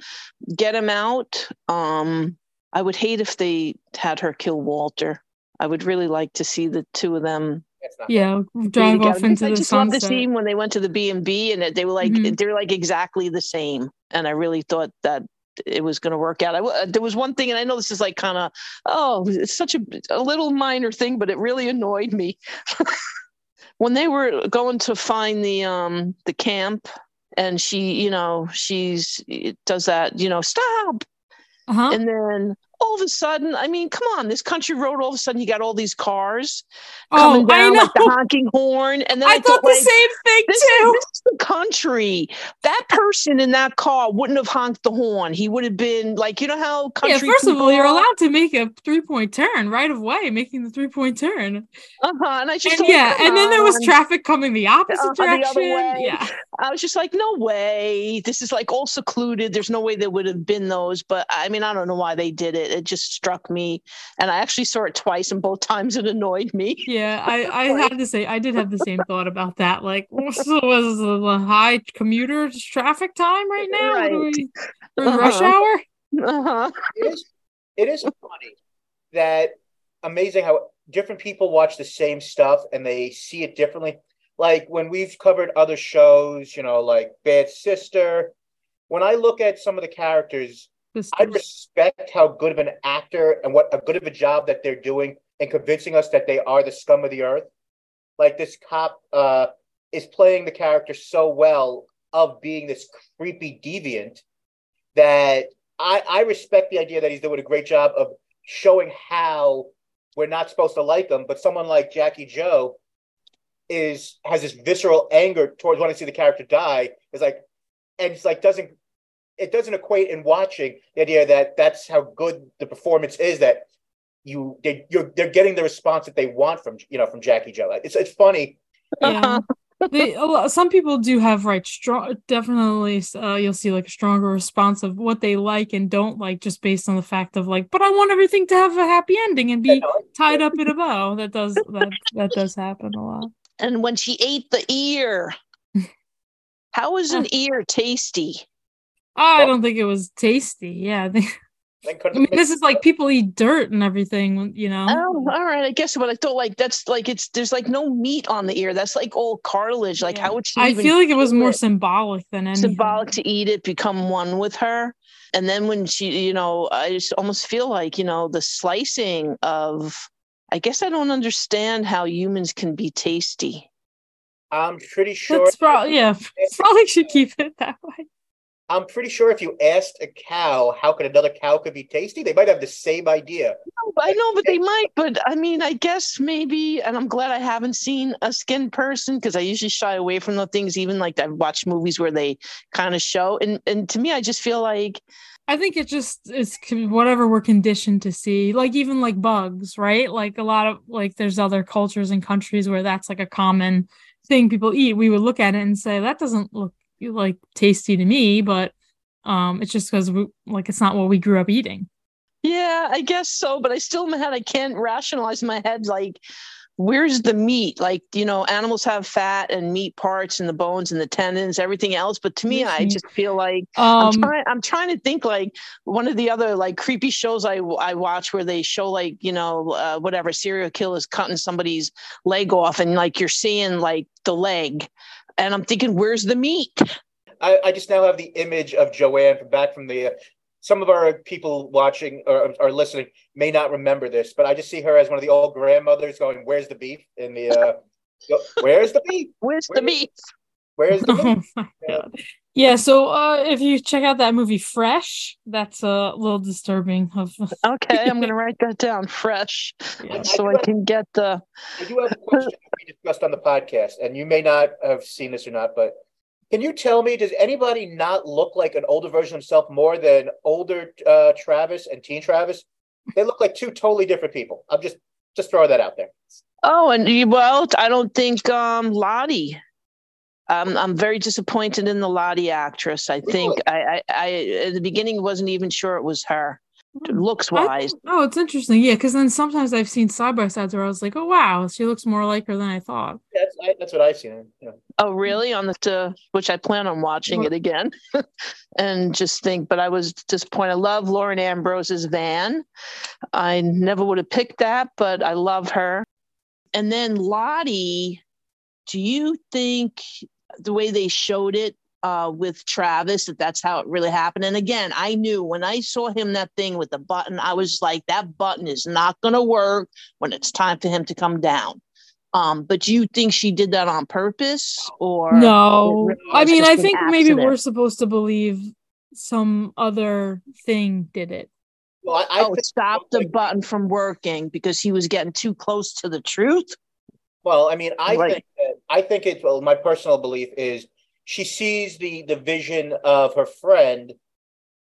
get him out. Um, I would hate if they had her kill Walter. I would really like to see the two of them yeah drive off into I the just sunset. love the scene when they went to the B and B and they were like mm-hmm. they're like exactly the same and I really thought that it was going to work out. I, uh, there was one thing, and I know this is like kind of, oh, it's such a, a little minor thing, but it really annoyed me. when they were going to find the um the camp and she you know she's does that you know stop uh-huh. and then all of a sudden, I mean, come on, this country road, all of a sudden you got all these cars oh, coming down like the honking horn. And then I, I thought, thought, the like, same thing this, too. This is the country. That person in that car wouldn't have honked the horn. He would have been like, you know how country. Yeah, first of all, you're allowed to make a three point turn right of way, making the three point turn. Uh-huh. And I just and, yeah, and then there was traffic coming the opposite uh, direction. The yeah. I was just like, no way. This is like all secluded. There's no way there would have been those. But I mean, I don't know why they did it. It just struck me. And I actually saw it twice, and both times it annoyed me. Yeah, I, I had to say, I did have the same thought about that. Like, was the high commuter traffic time right now? Right. We, uh-huh. rush hour? Uh-huh. It is, it is funny that amazing how different people watch the same stuff and they see it differently like when we've covered other shows, you know, like Bad Sister, when I look at some of the characters, Sisters. I respect how good of an actor and what a good of a job that they're doing in convincing us that they are the scum of the earth. Like this cop uh, is playing the character so well of being this creepy deviant that I, I respect the idea that he's doing a great job of showing how we're not supposed to like him. But someone like Jackie Joe, is has this visceral anger towards wanting to see the character die. Is like, and it's like doesn't it doesn't equate in watching the idea that that's how good the performance is that you they you're they're getting the response that they want from you know from Jackie Joe. It's it's funny. Yeah. they some people do have right strong definitely uh, you'll see like a stronger response of what they like and don't like just based on the fact of like but i want everything to have a happy ending and be tied up in a bow that does that that does happen a lot and when she ate the ear. How is an ear tasty? Oh, I don't think it was tasty. Yeah, I think I mean, this is like people eat dirt and everything, you know. Oh, all right. I guess, but I thought like that's like it's there's like no meat on the ear. That's like all cartilage. Like, Yeah. how would she? I even feel like it was more it? symbolic than anything. symbolic to eat it, become one with her. And then when she, you know, I just almost feel like, you know, the slicing of, I guess I don't understand how humans can be tasty. I'm pretty sure. That's probably yeah. Probably should keep it that way. I'm pretty sure if you asked a cow how could another cow could be tasty, they might have the same idea. No, I know, but they might. But I mean, I guess maybe, and I'm glad I haven't seen a skin person because I usually shy away from the things. Even like I've watched movies where they kind of show, and and to me, I just feel like I think it just is whatever we're conditioned to see. Like even like bugs, right? Like a lot of like there's other cultures and countries where that's like a common thing people eat. We would look at it and say that doesn't look like tasty to me, but um it's just because like it's not what we grew up eating. Yeah, I guess so, but I still in my head I can't rationalize in my head like where's the meat? Like, you know, animals have fat and meat parts and the bones and the tendons, everything else. But to me, Yes, I just feel like I'm Um trying I'm trying to think like one of the other like creepy shows I I watch where they show like, you know, uh, whatever serial killers cutting somebody's leg off and like you're seeing like the leg. And I'm thinking, where's the meat? I, I just now have the image of Joanne from back from the. Uh, some of our people watching or, or listening may not remember this, but I just see her as one of the old grandmothers going, "Where's the beef?" In the, uh, "Where's the beef? Where's the Where- meat? Where's the beef?" Oh my. Yeah, so uh if you check out that movie Fresh, that's a little disturbing of Okay, I'm gonna write that down fresh yeah. so I can get the I do have a question that we discussed on the podcast, and you may not have seen this or not, but can you tell me, does anybody not look like an older version of himself more than older uh, Travis and teen Travis? They look like two totally different people. I'm just just throwing that out there. Oh, and you- well, I don't think um Lottie. Um, I'm very disappointed in the Lottie actress. I think I, I, I at the beginning wasn't even sure it was her, looks wise. think- oh, it's interesting. Yeah, because then sometimes I've seen side by sides where I was like, oh wow, she looks more like her than I thought. That's I, that's what I've seen. You know. Oh, really? On the to, which I plan on watching it again, and just think. But I was disappointed. I love Lauren Ambrose's Van. I never would have picked that, but I love her. And then Lottie, do you think the way they showed it uh, with Travis that that's how it really happened? And again, I knew when I saw him that thing with the button, I was like, that button is not going to work when it's time for him to come down. Um, but do you think she did that on purpose or No, really I mean, I an think maybe we're supposed to believe some other thing did it. Well, I, I oh, stopped the button from working because he was getting too close to the truth. Well, I mean, I Right. think that, I think it's well. My personal belief is she sees the the vision of her friend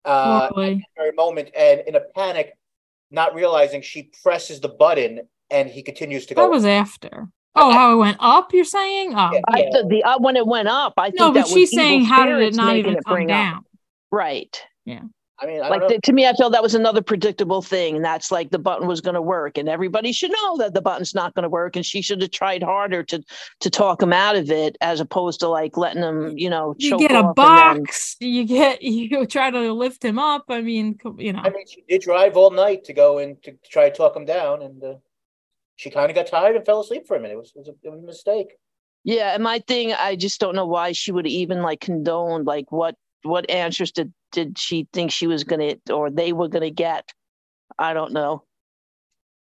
uh, Totally. her moment, and in a panic, not realizing, she presses the button, and he continues to go. That was after. Oh, how it went up? You're saying? Oh, Yeah. I thought the uh, when it went up, I think no, but that she's evil saying how did it not even it come bring up. down? Right. I mean, I Like don't know. the, to me, I felt that was another predictable thing. That's like the button was going to work, and everybody should know that the button's not going to work, and she should have tried harder to to talk him out of it, as opposed to like letting him, you know, You get a off and then- box. You get you try to lift him up. I mean, you know. I mean, she did drive all night to go and to try to talk him down, and uh, she kind of got tired and fell asleep for a minute. It was, it was, a, it was a mistake. Yeah, and my thing, I just don't know why she would even like condone like what what answers did did she think she was gonna or they were gonna get? I don't know.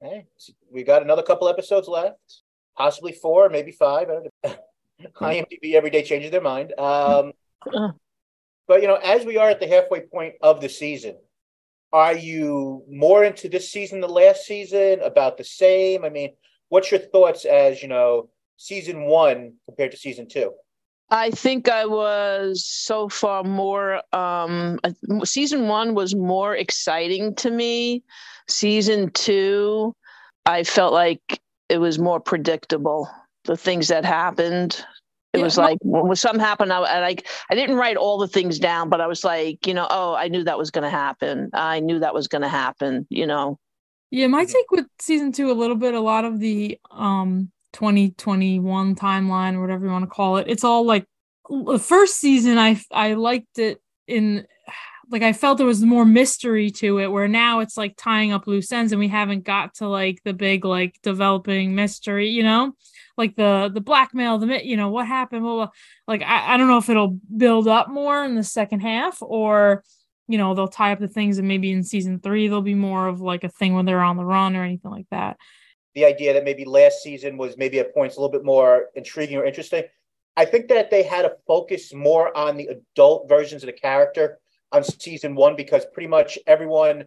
Hey, we got another couple episodes left, possibly four, maybe five. I. IMDb every day changes their mind. Um, but you know, as we are at the halfway point of the season, are you more into this season than last season? About the same? I mean, what's your thoughts as you know season one compared to season two? I think I was so far more um season 1 was more exciting to me. Season 2 I felt like it was more predictable the things that happened. It Yeah, was like when something happened I, I like I didn't write all the things down but I was like, you know, oh, I knew that was going to happen. I knew that was going to happen, you know. Yeah, my Mhm. take with season two a little bit, a lot of the um 2021 timeline or whatever you want to call it. It's all like the first season I I liked it in like I felt there was more mystery to it where now it's like tying up loose ends and we haven't got to like the big like developing mystery, you know? Like the the blackmail, the you know, what happened, blah. like I, I don't know if it'll build up more in the second half or you know, they'll tie up the things and maybe in season 3 there'll be more of like a thing when they're on the run or anything like that. The idea that maybe last season was maybe at points a little bit more intriguing or interesting. I think that they had to focus more on the adult versions of the character on season one because pretty much everyone,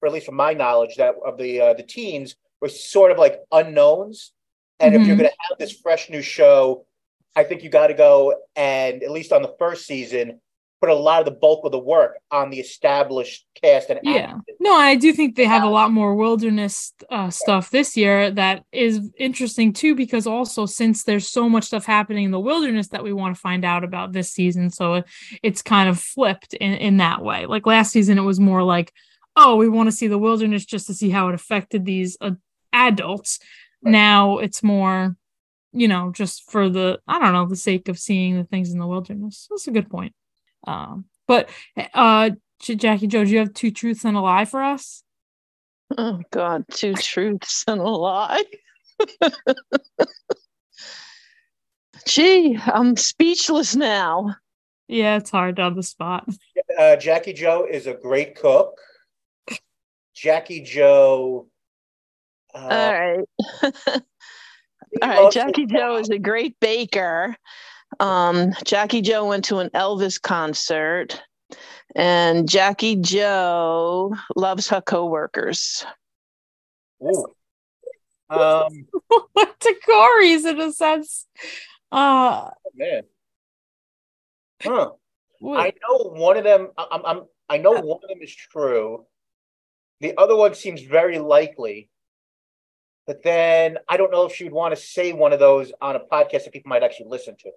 or at least from my knowledge, that of the uh, the teens were sort of like unknowns. And mm-hmm. if you're mm-hmm. going to have this fresh new show, I think you got to go and at least on the first season put a lot of the bulk of the work on the established cast and yeah. actors. no i do think they have a lot more wilderness uh, stuff this year that is interesting too because also since there's so much stuff happening in the wilderness that we want to find out about this season so it's kind of flipped in, in that way. Like last season it was more like oh we want to see the wilderness just to see how it affected these uh, adults. Right. now it's more you know just for the i don't know the sake of seeing the things in the wilderness. That's a good point um, but uh, Jackie Joe, do you have two truths and a lie for us? Oh God, two truths and a lie. Gee, I'm speechless now. Yeah, it's hard on the spot. Uh, Jackie Joe is a great cook. Jackie Joe. Uh, All right. All right. Jackie Joe is a great baker. Um, Jackie Joe went to an Elvis concert, and Jackie Joe loves her coworkers. Ooh. Um, to Corey's in a sense. Uh, oh, man. Huh. I know one of them. I'm, I'm. I know one of them is true. The other one seems very likely. But then I don't know if she would want to say one of those on a podcast that people might actually listen to.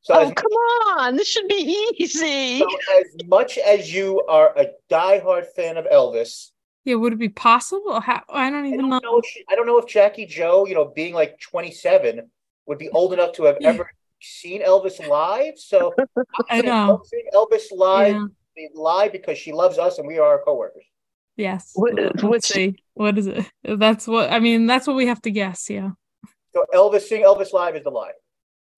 So oh, come on. This should be easy. So as much as you are a diehard fan of Elvis. Yeah, would it be possible? How, I don't even I don't know. know if she, I don't know if Jackie Joe, you know, being like 27, would be old enough to have ever seen Elvis live. So I know. Elvis live yeah. live because she loves us and we are our coworkers. Yes. What, uh, Let's see. What is it? That's what I mean. That's what we have to guess. Yeah. So Elvis seeing Elvis live is the lie.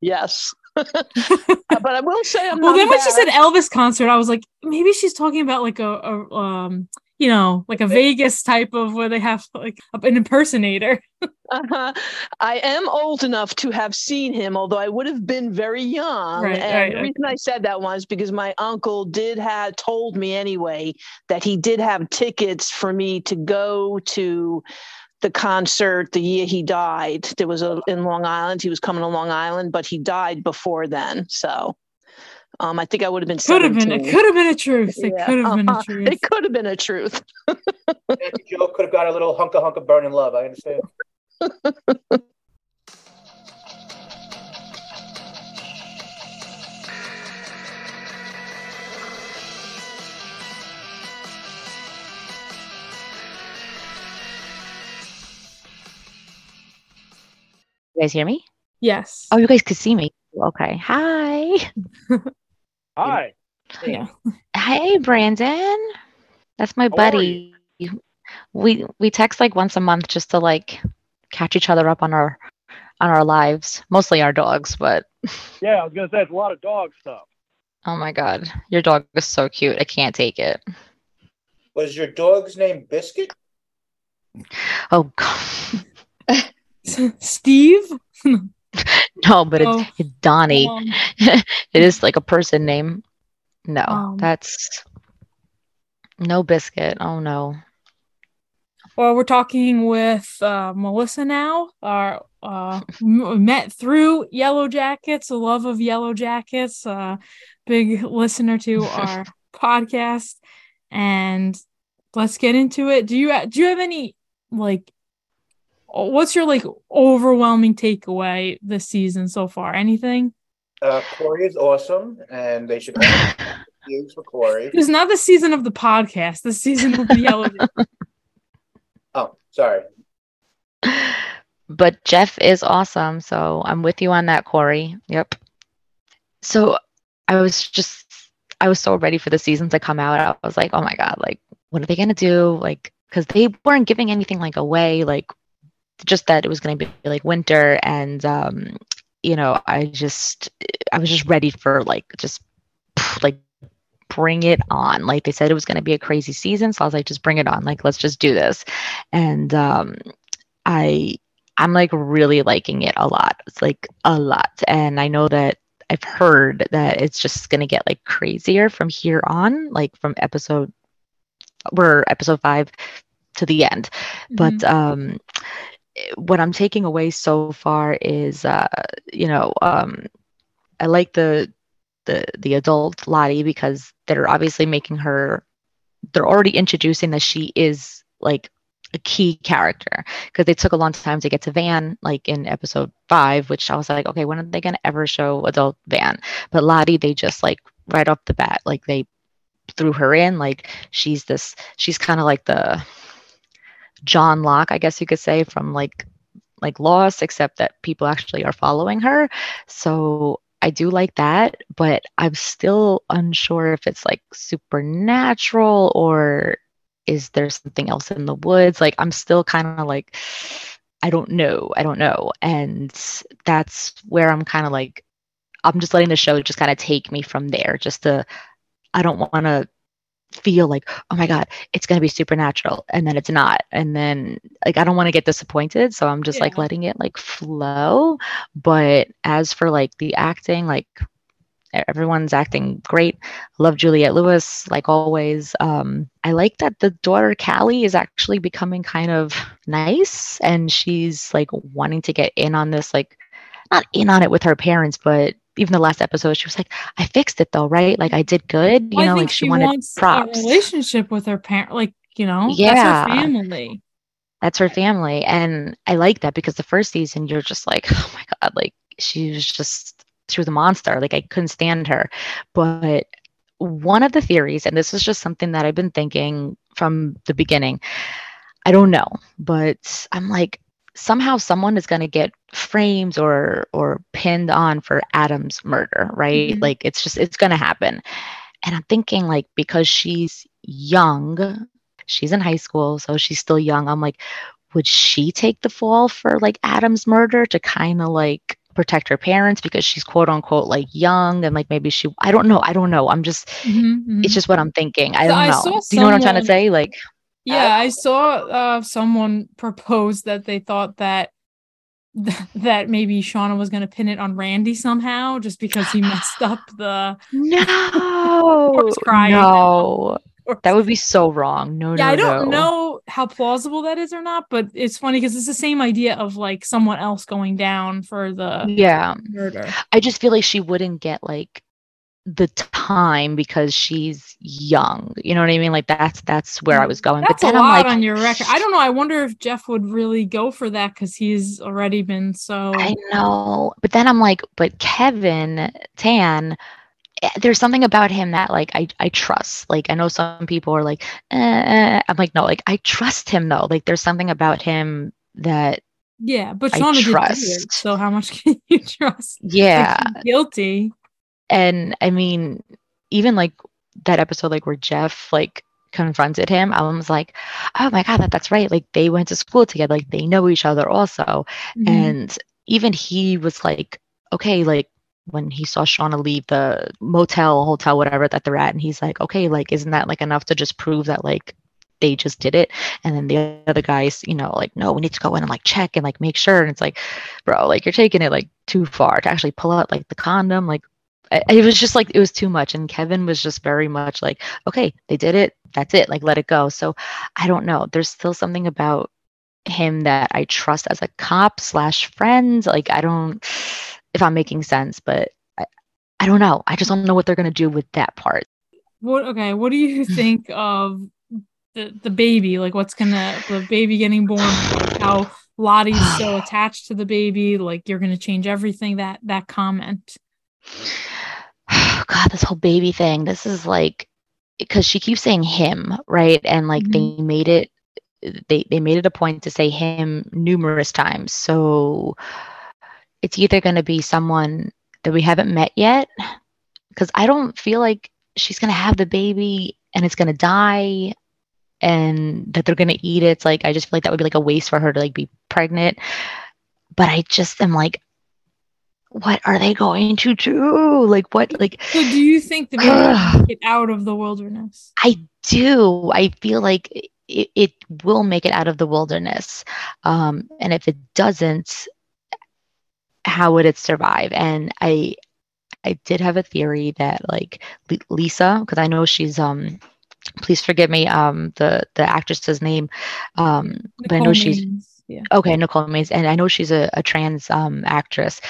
Yes. but I will say, I'm well. Then when she said Elvis concert, I was like, maybe she's talking about like a, a um, you know, like a Vegas type of where they have like an impersonator. uh-huh. I am old enough to have seen him, although I would have been very young. Right, and right, the reason I said that was because my uncle did have told me anyway that he did have tickets for me to go to the concert the year he died. There was a in Long Island. He was coming to Long Island, but he died before then. So um, I think I would have been. Could have been. It could have been a truth. It yeah. could have been uh-huh. a truth. It could have been a truth. Joe could have got a little hunk of hunk of burning love. I understand. You guys hear me? Yes. Oh, you guys could see me. Okay. Hi. Hi. Yeah. Hey, Brandon. That's my How buddy. We we text like once a month just to like catch each other up on our on our lives, mostly our dogs, but yeah, I was gonna say it's a lot of dog stuff. Oh my god, your dog is so cute. I can't take it. Was your dog's name Biscuit? Oh god. Steve? no, but oh. it's, it's Donnie. Um, it is like a person name. No, um, that's no biscuit. Oh no. Well, we're talking with uh, Melissa now. Our uh, met through Yellowjackets, a love of Yellowjackets, uh, big listener to our podcast, and let's get into it. Do you do you have any like what's your like overwhelming takeaway this season so far? Anything? Uh, Corey is awesome, and they should use for Corey. It's not the season of the podcast. The season of the yellow. oh, sorry. But Jeff is awesome, so I'm with you on that, Corey. Yep. So I was just I was so ready for the season to come out. I was like, oh my god, like what are they gonna do? Like because they weren't giving anything like away, like just that it was gonna be like winter and um, you know, I just I was just ready for like just like bring it on. Like they said it was gonna be a crazy season. So I was like, just bring it on. Like let's just do this. And um I I'm like really liking it a lot. It's like a lot. And I know that I've heard that it's just going to get like crazier from here on, like from episode we're episode 5 to the end. Mm-hmm. But um what I'm taking away so far is uh you know, um I like the the the adult Lottie because they're obviously making her they're already introducing that she is like a key character because they took a long time to get to Van, like in episode five, which I was like, okay, when are they to ever show adult Van? But Lottie, they just like right off the bat, like they threw her in. Like she's this, she's kind of like the John Locke, I guess you could say, from like like Lost, except that people actually are following her. So I do like that, but I'm still unsure if it's like supernatural or is there something else in the woods? Like i'm still kind of like i don't know. I don't know. And that's where i'm kind of like i'm just letting the show just kind of take me from there just to i don't want to feel like oh my god it's going to be supernatural and then it's not and then like i don't want to get disappointed so i'm just yeah. like letting it like flow but as for like the acting like everyone's acting great. Love Juliette Lewis, like always. Um, I like that the daughter Callie is actually becoming kind of nice, and she's like wanting to get in on this, like not in on it with her parents, but even the last episode, she was like, "I fixed it though, right? Like I did good." You well, know, like she, she wanted props. A relationship with her parent, like you know, yeah, that's her family. That's her family, and I like that because the first season, you're just like, "Oh my god!" Like she was just through the monster. Like I couldn't stand her. But one of the theories, and this is just something that I've been thinking from the beginning, I don't know, but I'm like, somehow someone is going to get framed or or pinned on for Adam's murder, right? Mm-hmm. Like it's just it's going to happen. And I'm thinking like because she's young, she's in high school, so she's still young. I'm like would she take the fall for like Adam's murder to kind of like protect her parents because she's quote unquote like young and like maybe she I don't know I don't know I'm just mm-hmm, mm-hmm. it's just what I'm thinking I don't I know do you know what I'm trying to say like yeah I, saw uh, someone propose that they thought that that maybe Shauna was going to pin it on Randy somehow just because he messed up the no crying. no that would be so wrong. No, yeah, no, I don't no. know how plausible that is or not, but it's funny because it's the same idea of like someone else going down for the yeah murder. I just feel like she wouldn't get like the time because she's young. You know what I mean? Like that's that's where I was going. That's but then a lot I'm like, on your record. I don't know. I wonder if Jeff would really go for that because he's already been so. I know, but then I'm like, but Kevin Tan Eh, there's something about him that like I, I trust like i know some people are like eh, eh. i'm like no like i trust him though like there's something about him that yeah but Shauna I trust it, so how much can you trust yeah like, guilty and i mean even like that episode like where jeff like confronted him i was like oh my god that, that's right like they went to school together like they know each other also mm-hmm. and even he was like okay like when he saw Shauna leave the motel, hotel, whatever that they're at, and he's like, okay, like, isn't that like enough to just prove that like they just did it? And then the other guys, you know, like, no, we need to go in and like check and like make sure. And it's like, bro, like you're taking it like too far to actually pull out like the condom. Like, it was just like it was too much. And Kevin was just very much like, okay, they did it. That's it. Like, let it go. So I don't know. There's still something about him that I trust as a cop slash friend. Like, I don't if I'm making sense, but I, I don't know. I just don't know what they're gonna do with that part. What okay, what do you think of the the baby? Like what's gonna the baby getting born, how Lottie's so attached to the baby, like you're gonna change everything that that comment. God, this whole baby thing. This is like because she keeps saying him, right? And like mm-hmm. they made it they they made it a point to say him numerous times. So it's either going to be someone that we haven't met yet because I don't feel like she's gonna have the baby and it's gonna die and that they're gonna eat it. It's like I just feel like that would be like a waste for her to like be pregnant. But I just am like, what are they going to do? Like what like So do you think the baby will make it out of the wilderness? I do. I feel like it, it will make it out of the wilderness. Um, and if it doesn't, how would it survive? And I I did have a theory that like Lisa, because I know she's um please forgive me, um the the actress's name. Um but I know Nicole she's yeah. okay, Nicole Maines, and I know she's a, a trans um actress.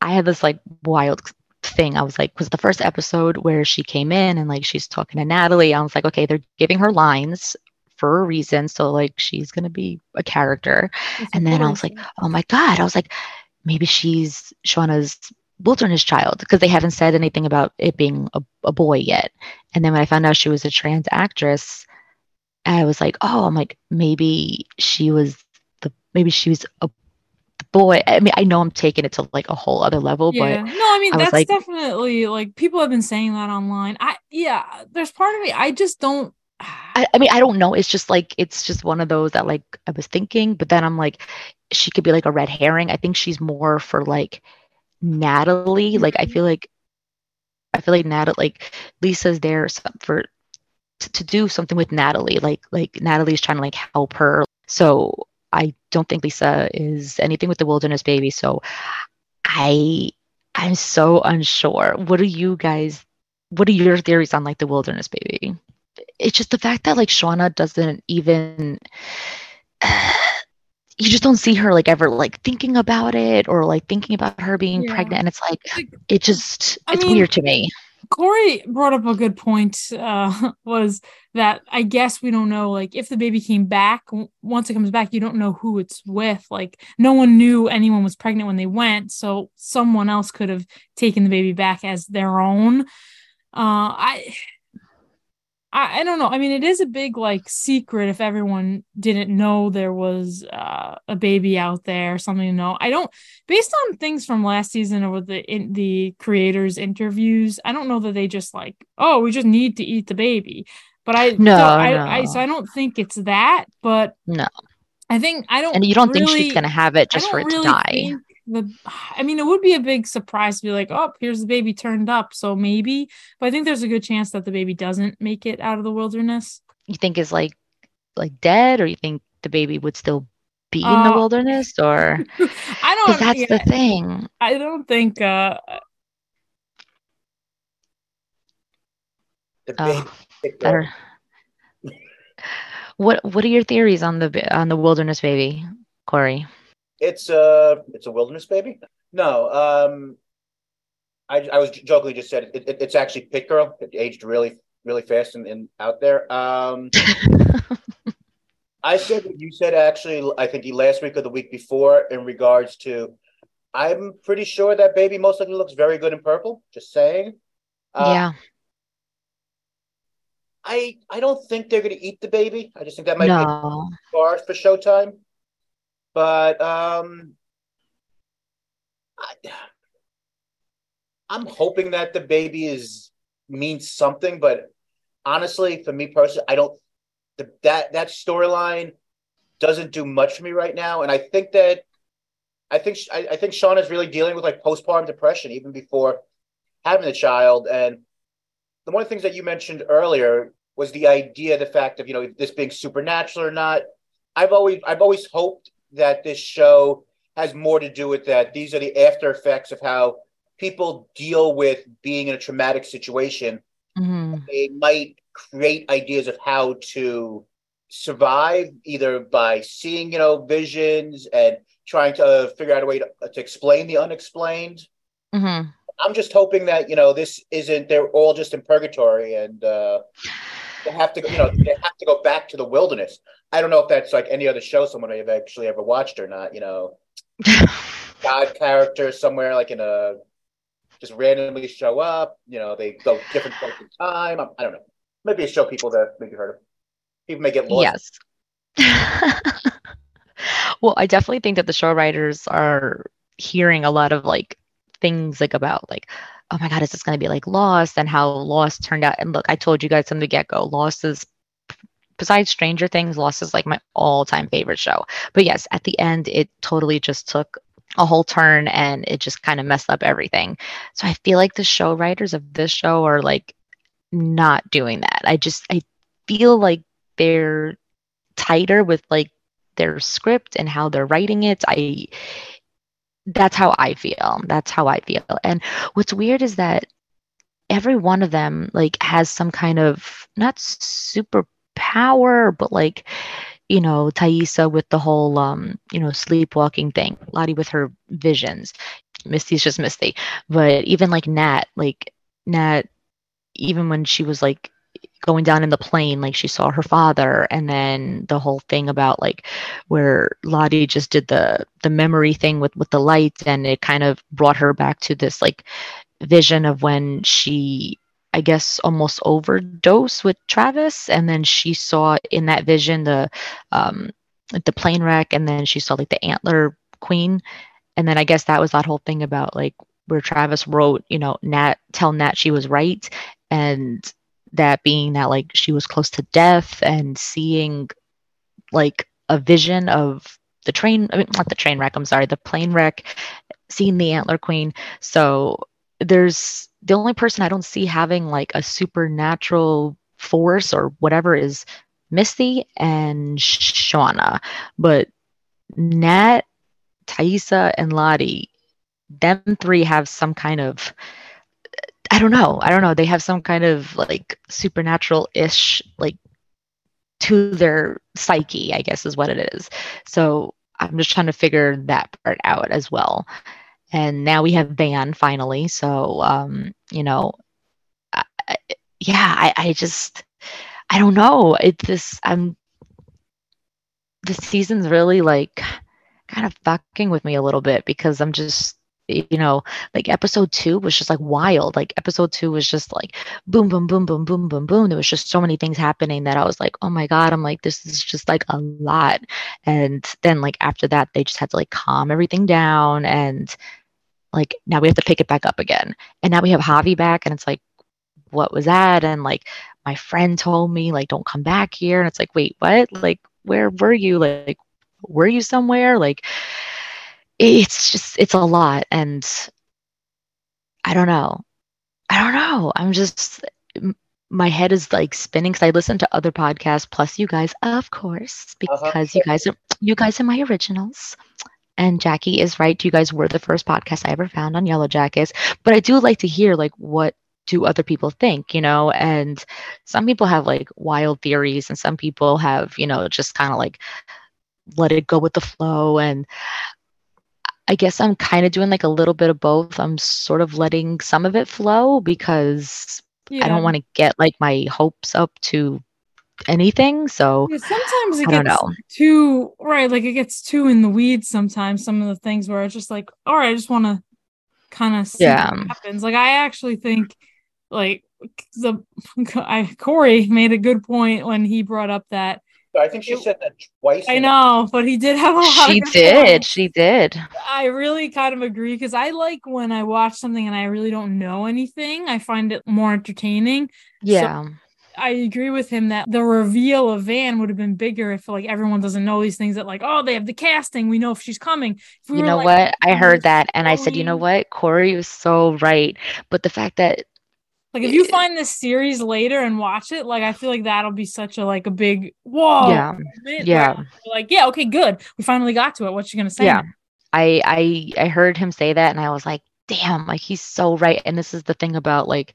I had this like wild thing. I was like, was the first episode where she came in and like she's talking to Natalie. I was like, okay, they're giving her lines for a reason. So like she's gonna be a character. That's And then I was like, oh my God. I was like, maybe she's Shauna's wilderness child because they haven't said anything about it being a, a boy yet. And then when I found out she was a trans actress, I was like, oh, I'm like, maybe she was the maybe she was a boy. I mean, I know I'm taking it to like a whole other level, yeah. but no, I mean I that's like- definitely like people have been saying that online. I yeah, there's part of me I just don't. I, I mean, I don't know. It's just like it's just one of those that like I was thinking, but then I'm like, she could be like a red herring. I think she's more for like Natalie. Like I mm-hmm. feel like I feel like Natalie, like Lisa's there for to, to do something with Natalie. Like like Natalie's trying to like help her. So I don't think Lisa is anything with the wilderness baby. So I I'm so unsure. What are you guys? What are your theories on like the wilderness baby? It's just the fact that like Shauna doesn't even. you just don't see her like ever like thinking about it or like thinking about her being Yeah. pregnant and it's like Like, it just I it's mean, weird to me Corey brought up a good point. Uh, was that I guess we don't know like if the baby came back w- once it comes back, you don't know who it's with. Like no one knew anyone was pregnant when they went, so someone else could have taken the baby back as their own. Uh, I. I, I don't know. I mean, it is a big like secret if everyone didn't know there was uh, a baby out there, something to know. I don't, based on things from last season or the in the creators' interviews, I don't know that they just like, oh, we just need to eat the baby. But I No, so I, I so I don't think it's that. But No. I think I don't. and you don't think she's gonna have it just for it don't to die The, I mean, it would be a big surprise to be like, oh, here's the baby turned up. So maybe, but I think there's a good chance that the baby doesn't make it out of the wilderness. you think is like like dead or you think the baby would still be in the Uh, wilderness or I don't. because that's yeah, the thing I don't think. uh Oh, better what what are your theories on the on the wilderness baby corey It's a it's a wilderness baby. No, um, I I was jokingly just said it, it, it's actually Pit Girl. It aged really really fast and, and out there. Um, I said what you said actually. I think last week or the week before in regards to. I'm pretty sure that baby most likely looks very good in purple. Just saying. Uh, yeah I I don't think they're going to eat the baby. I just think that might be no far for Showtime. But um, I, I'm hoping that the baby is means something. But honestly, for me personally, I don't. The, that that storyline doesn't do much for me right now, and I think that I think I, I think Shauna is really dealing with like postpartum depression even before having the child. And the one of the things that you mentioned earlier was the idea, the fact of you know this being supernatural or not. I've always I've always hoped that this show has more to do with that. These are the after effects of how people deal with being in a traumatic situation. Mhm. They might create ideas of how to survive, either by seeing you know visions and trying to uh, figure out a way to, to explain the unexplained. Mhm. I'm just hoping that you know this isn't they're all just in purgatory and uh, they have to you know they have to go back to the wilderness. I don't know if that's like any other show someone have actually ever watched or not. You know, God character somewhere like in a just randomly show up. You know, they go different points in time. I, I don't know. Maybe a show people that maybe heard of. People may get lost. yes well i definitely think that the show writers are hearing a lot of like things like about like oh my god, is this going to be like Lost? And how Lost turned out. And look, I told you guys from the get go, Lost is besides Stranger Things, Lost is like my all time favorite show. But yes, at the end, it totally just took a whole turn and it just kind of messed up everything. So I feel like the show writers of this show are like not doing that. I just I feel like they're tighter with like their script and how they're writing it. I that's how I feel. That's how I feel. And what's weird is that every one of them like has some kind of not super power, but like you know, Taissa with the whole um, you know, sleepwalking thing, Lottie with her visions. Misty's just Misty. But even like Nat, like Nat even when she was like going down in the plane like she saw her father and then the whole thing about like where lottie just did the the memory thing with with the lights and it kind of brought her back to this like vision of when she i guess almost overdose with travis and then she saw in that vision the um the plane wreck and then she saw like the antler queen. And then i guess that was that whole thing about like where travis wrote you know nat tell nat she was right and that being that like she was close to death and seeing like a vision of the train I mean, not the train wreck i'm sorry the plane wreck seeing the antler queen. So there's the only person i don't see having like a supernatural force or whatever is misty and shauna but nat taissa and lottie them three have some kind of I don't know. I don't know. They have some kind of like supernatural ish like to their psyche, I guess is what it is. So I'm just trying to figure that part out as well. And now we have Van finally. So, um, you know, I, yeah, I, I just, I don't know. It's this, I'm, the season's really like kind of fucking with me a little bit because I'm just you know, like episode two was just like wild. Like episode two was just like boom, boom, boom, boom, boom, boom, boom. There was just so many things happening that I was like, oh my God, I'm like, this is just like a lot. And then like after that, they just had to like calm everything down. And like now we have to pick it back up again. And now we have Javi back and it's like, what was that? And like my friend told me, like, don't come back here. And it's like, wait, what? Like, where were you? Like, were you somewhere? Like, it's just it's a lot and i don't know. I don't know. I'm just my head is like spinning because i listen to other podcasts plus you guys of course uh-huh. because uh-huh. you guys are you guys are my originals. And jackie is right. You guys were the first podcast i ever found on Yellowjackets. But i do like to hear like what do other people think you know? And some people have like wild theories and some people have you know just kind of like let it go with the flow. And I guess I'm kind of doing like a little bit of both. I'm sort of letting some of it flow because yeah. I don't want to get like my hopes up to anything. So yeah, sometimes it gets too right, like it gets too in the weeds sometimes. Some of the things where it's just like, all right, I just want to kind of see yeah. what happens. Like I actually think like the I Corey made a good point when he brought up that I think she said that twice. I know, but he did have a lot. She did. Points. She did. I really kind of agree because I like when I watch something and I really don't know anything. I find it more entertaining. Yeah. So I agree with him that the reveal of Van would have been bigger if like everyone doesn't know these things that like oh they have the casting we know if she's coming. If we you know like, what I oh, heard that and I said you know what Corey was so right but the fact that like if you find this series later and watch it, like I feel like that'll be such a like a big whoa. Yeah. Yeah. Like, yeah, okay, good. We finally got to it. What's she gonna say? Yeah. I I I heard him say that and I was like, damn, like he's so right. And this is the thing about like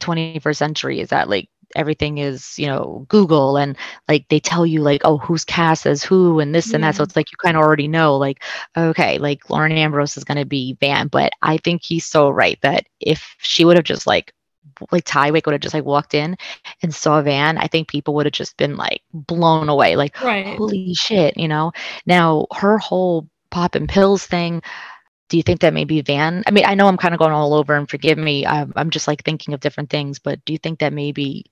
21st century is that like everything is you know google and like they tell you like oh who's cast as who and this and that so it's like you kind of already know like okay like lauren ambrose is going to be van but i think he's so right that if she would have just like like Ty Tywig would have just like walked in and saw Van, I think people would have just been like blown away, like right. holy shit, you know. Now her whole popping pills thing. Do you think that maybe Van? I mean, I know I'm kind of going all over, and forgive me. I'm, I'm just like thinking of different things, but do you think that maybe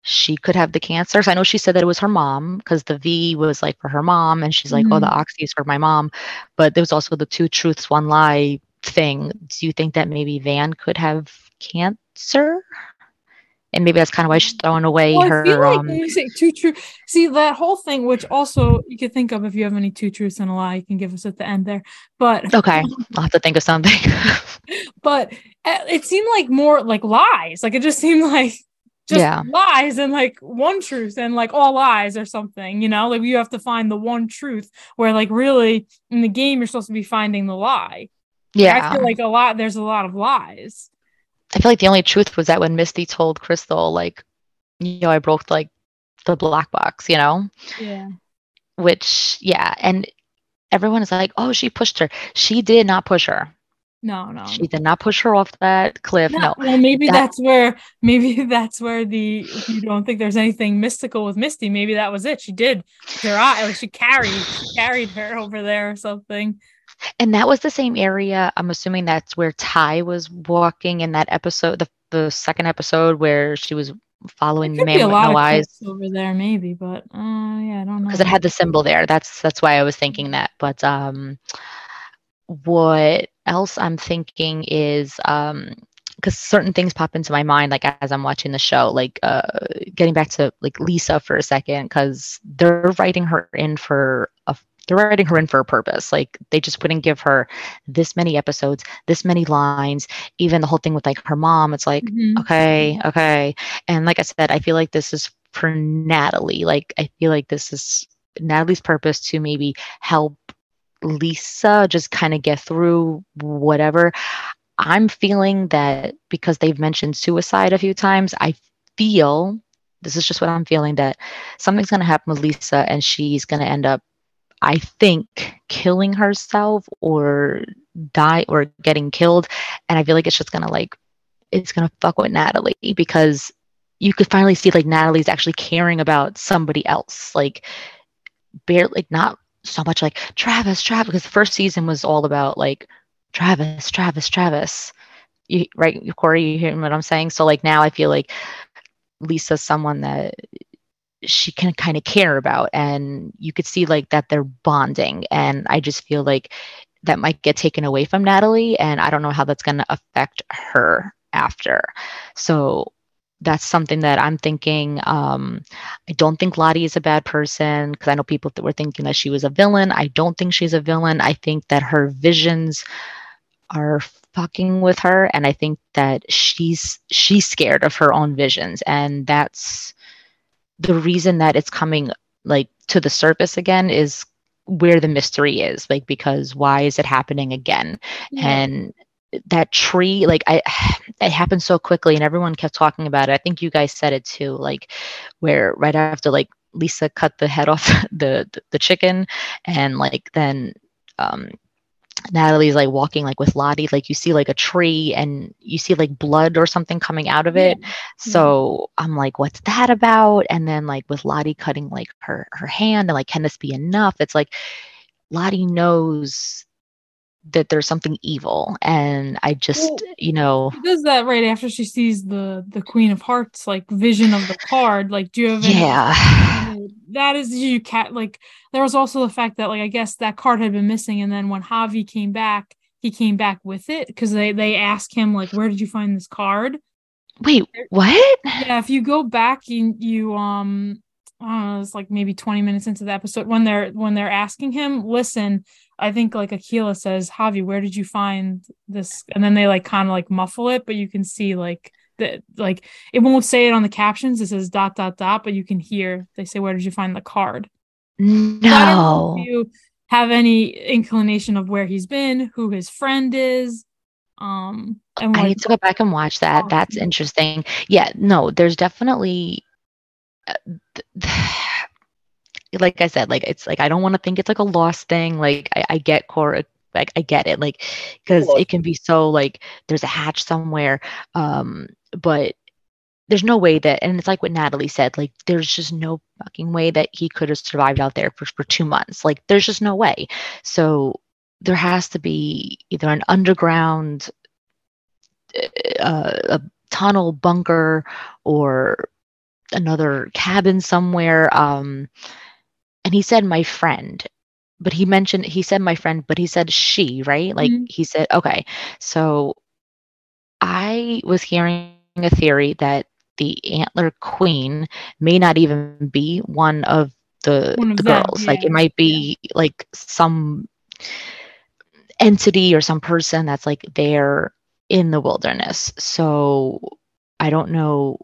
she could have the cancer? So I know she said that it was her mom because the V was like for her mom, and she's like, mm-hmm. "Oh, the mm-hmm. oxy is for my mom," but there was also the two truths, one lie thing, do you think that maybe Van could have cancer? And maybe that's kind of why she's throwing away Well, I her. feel like um, when you say two true, see that whole thing, which also you could think of if you have any two truths and a lie, you can give us at the end there. But okay, I'll have to think of something. but it seemed like more like lies. Like it just seemed like just Yeah. lies and like one truth and like all lies or something. You know, like you have to find the one truth. Where like really in the game you're supposed to be finding the lie. yeah. I feel like a lot. There's a lot of lies. I feel like the only truth was that when Misty told Crystal, like, you know, I broke like the black box, you know, Yeah. which, yeah. And everyone is like, oh, she pushed her. She did not push her. No, no. She did not push her off that cliff. No. Well, maybe that- that's where maybe that's where the if you don't think there's anything mystical with Misty, maybe that was it. She did her eye, like she carried, she carried her over there or something. And that was the same area. I'm assuming that's where Ty was walking in that episode, the, the second episode where she was following the man with no eyes. over there, maybe, but uh, yeah, I don't know. because it had the symbol there. That's that's why I was thinking that. But um, what else I'm thinking is um, because certain things pop into my mind, like as I'm watching the show, like uh, getting back to like Lisa for a second, because they're writing her in for a they're writing her in for a purpose. Like they just wouldn't give her this many episodes, this many lines, even the whole thing with like her mom. It's like Mhm. okay okay and like i said i feel like this is for natalie like i feel like this is natalie's purpose to maybe help lisa just kind of get through whatever i'm feeling that because they've mentioned suicide a few times i feel this is just what i'm feeling that something's going to happen with lisa and she's going to end up i think killing herself or die or getting killed and i feel like it's just to like it's gonna fuck with Natalie because you could finally see like Natalie's actually caring about somebody else. Like barely like not so much like Travis, Travis, because the first season was all about like Travis, Travis, Travis. You right, Corey, you hear what I'm saying? So like now I feel like Lisa's someone that she can kind of care about and you could see like that they're bonding and I just feel like that might get taken away from Natalie and I don't know how that's going to affect her after. So that's something that I'm thinking. Um, I don't think Lottie is a bad person because I know people that were thinking that she was a villain. I don't think she's a villain. I think that her visions are fucking with her, and I think that she's she's scared of her own visions, and that's the reason that it's coming like to the surface again is where the mystery is like because why is it happening again? And that tree like i it happened so quickly and everyone kept talking about it. I think you guys said it too like where right after like lisa cut the head off the the, the chicken and like then um natalie's like walking like with lottie like you see like a tree and you see like blood or something coming out of it. So mm-hmm. i'm like what's that about? And then like with lottie cutting like her her hand and like can this be enough? It's like lottie knows that there's something evil and i just Well, you know does that right after she sees the the Queen of Hearts like vision of the card. Like, do you have any yeah that is you cat like there was also the fact that like I guess that card had been missing and then when Javi came back he came back with it because they they asked him like where did you find this card wait what yeah if you go back you you um I don't know it's like maybe 20 minutes into the episode when they're when they're asking him listen I think like Akilah says Javi where did you find this? And then they like kind of like muffle it but you can see like that like it won't say it on the captions. It says dot dot dot but you can hear they say where did you find the card? So I don't know no if you have any inclination of where he's been, who his friend is, um, and I need to go back and watch that. Oh, That's interesting. Yeah, no, there's definitely uh, th- like I said, like it's like I don't want to think it's like a lost thing. Like I, I get Cora, like I get it, like because it can be so like there's a hatch somewhere, um, but there's no way that, and it's like what Natalie said, like there's just no fucking way that he could have survived out there for for two months. Like there's just no way. So there has to be either an underground uh, a tunnel bunker or another cabin somewhere um and he said my friend but he mentioned he said my friend, but he said she, right? Like Mhm. he said, okay. So I was hearing a theory that the antler queen may not even be one of the, One of the them, girls. Like it might be like some entity or some person that's like there in the wilderness. So I don't know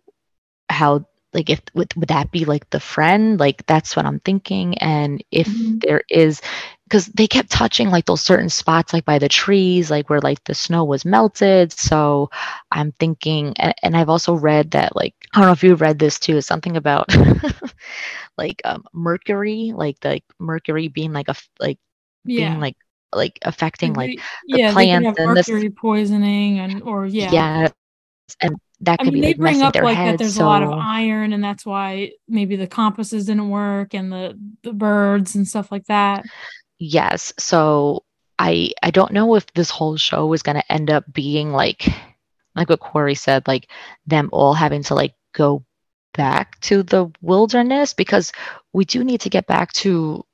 how like if would, would that be like the friend like that's what i'm thinking and if Mhm. there is because they kept touching like those certain spots like by the trees like where like the snow was melted so i'm thinking and, and i've also read that like i don't know if you read this too something about like um mercury like the like, mercury being like a like Yeah. being like like affecting like the yeah, plants and this- mercury poisoning and or yeah. yeah, and that I could mean, be they like bring messing up their like heads that. There's a lot of iron, and that's why maybe the compasses didn't work, and the the birds and stuff like that. Yes. So I I don't know if this whole show is going to end up being like like what Corey said, like them all having to like go back to the wilderness because we do need to get back to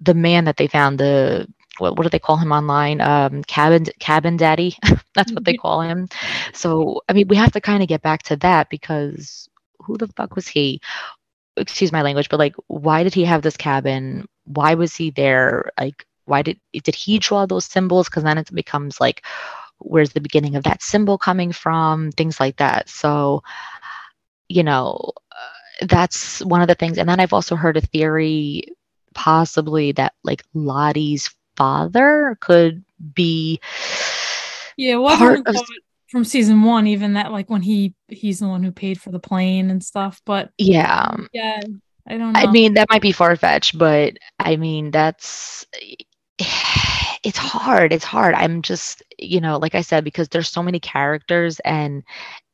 the man that they found the what, what do they call him online? Um cabin cabin daddy that's what they call him. So i mean we have to kind of get back to that because who the fuck was he? Excuse my language but like why did he have this cabin? Why was he there? Like why did did he draw those symbols? Because then it becomes like where's the beginning of that symbol coming from? Things like that. So you know uh, that's one of the things. And then i've also heard a theory possibly that like lottie's father could be Yeah, well, Part of- from season one, even that like when he he's the one who paid for the plane and stuff. But yeah yeah, I don't know. I mean, that might be far fetched, but I mean, that's it's hard. It's hard. I'm just, you know, like I said, because there's so many characters and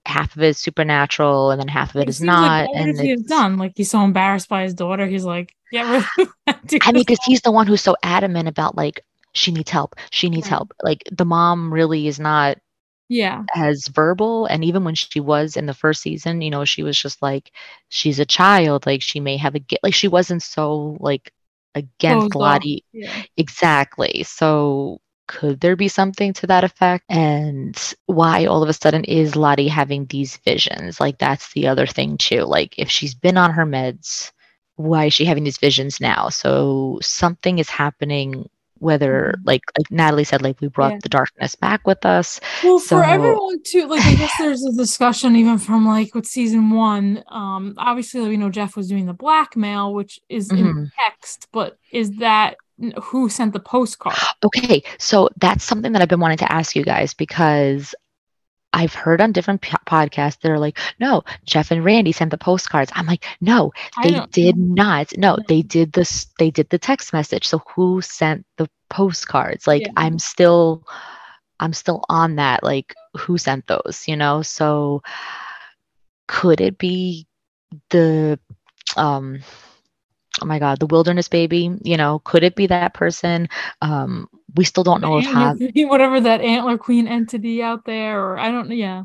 half of it is supernatural and then half of it is not. Like, and would he done? Like he's so embarrassed by his daughter. He's like, yeah. I mean, because he's the one who's so adamant about like she needs help. She needs Right. help. Like the mom really is not yeah, as verbal and even when she was in the first season you know she was just like she's a child like she may have a gi- like she wasn't so like oh, against Closed off. lottie yeah. exactly so could there be something to that effect and why all of a sudden is lottie having these visions like that's the other thing too like if she's been on her meds why is she having these visions now so something is happening whether Mhm. like like natalie said like we brought Yeah. the darkness back with us Well, for everyone too, like I guess there's a discussion even from like with season one. Um, obviously we know Jeff was doing the blackmail, which is in Mhm. text, but is that who sent the postcard? Okay, so that's something that I've been wanting to ask you guys because I've heard on different po- podcasts they're like, no, Jeff and Randy sent the postcards. I'm like, no, they did not. No, No. they did this. They did the text message. So who sent the postcards? Like, Yeah. I'm still, I'm still on that. Like, who sent those? You know. So could it be the, um, oh my God, the wilderness baby? You know, could it be that person? Um, we still don't know if Javi, whatever that antler queen entity out there, or I don't. Know yeah.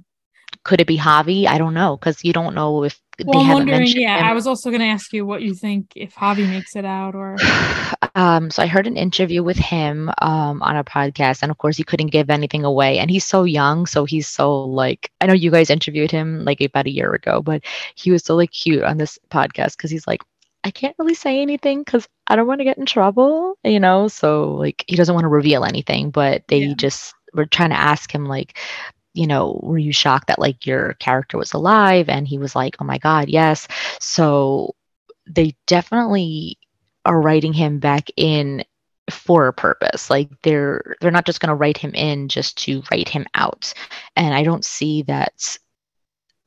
could it be Javi? I don't know because you don't know if Well, they I'm haven't wondering. mentioned Yeah, him. I was also going to ask you what you think if Javi makes it out, or um, so I heard an interview with him um, on a podcast, and of course, he couldn't give anything away. And he's so young, so he's so like I know you guys interviewed him like about a year ago, but he was so like cute on this podcast because he's like, I can't really say anything because I don't want to get in trouble, you know. So like he doesn't want to reveal anything, but they Yeah. just were trying to ask him like. You know, were you shocked that like your character was alive? And he was like, "Oh my god, yes." So they definitely are writing him back in for a purpose like they're they're not just going to write him in just to write him out and i don't see that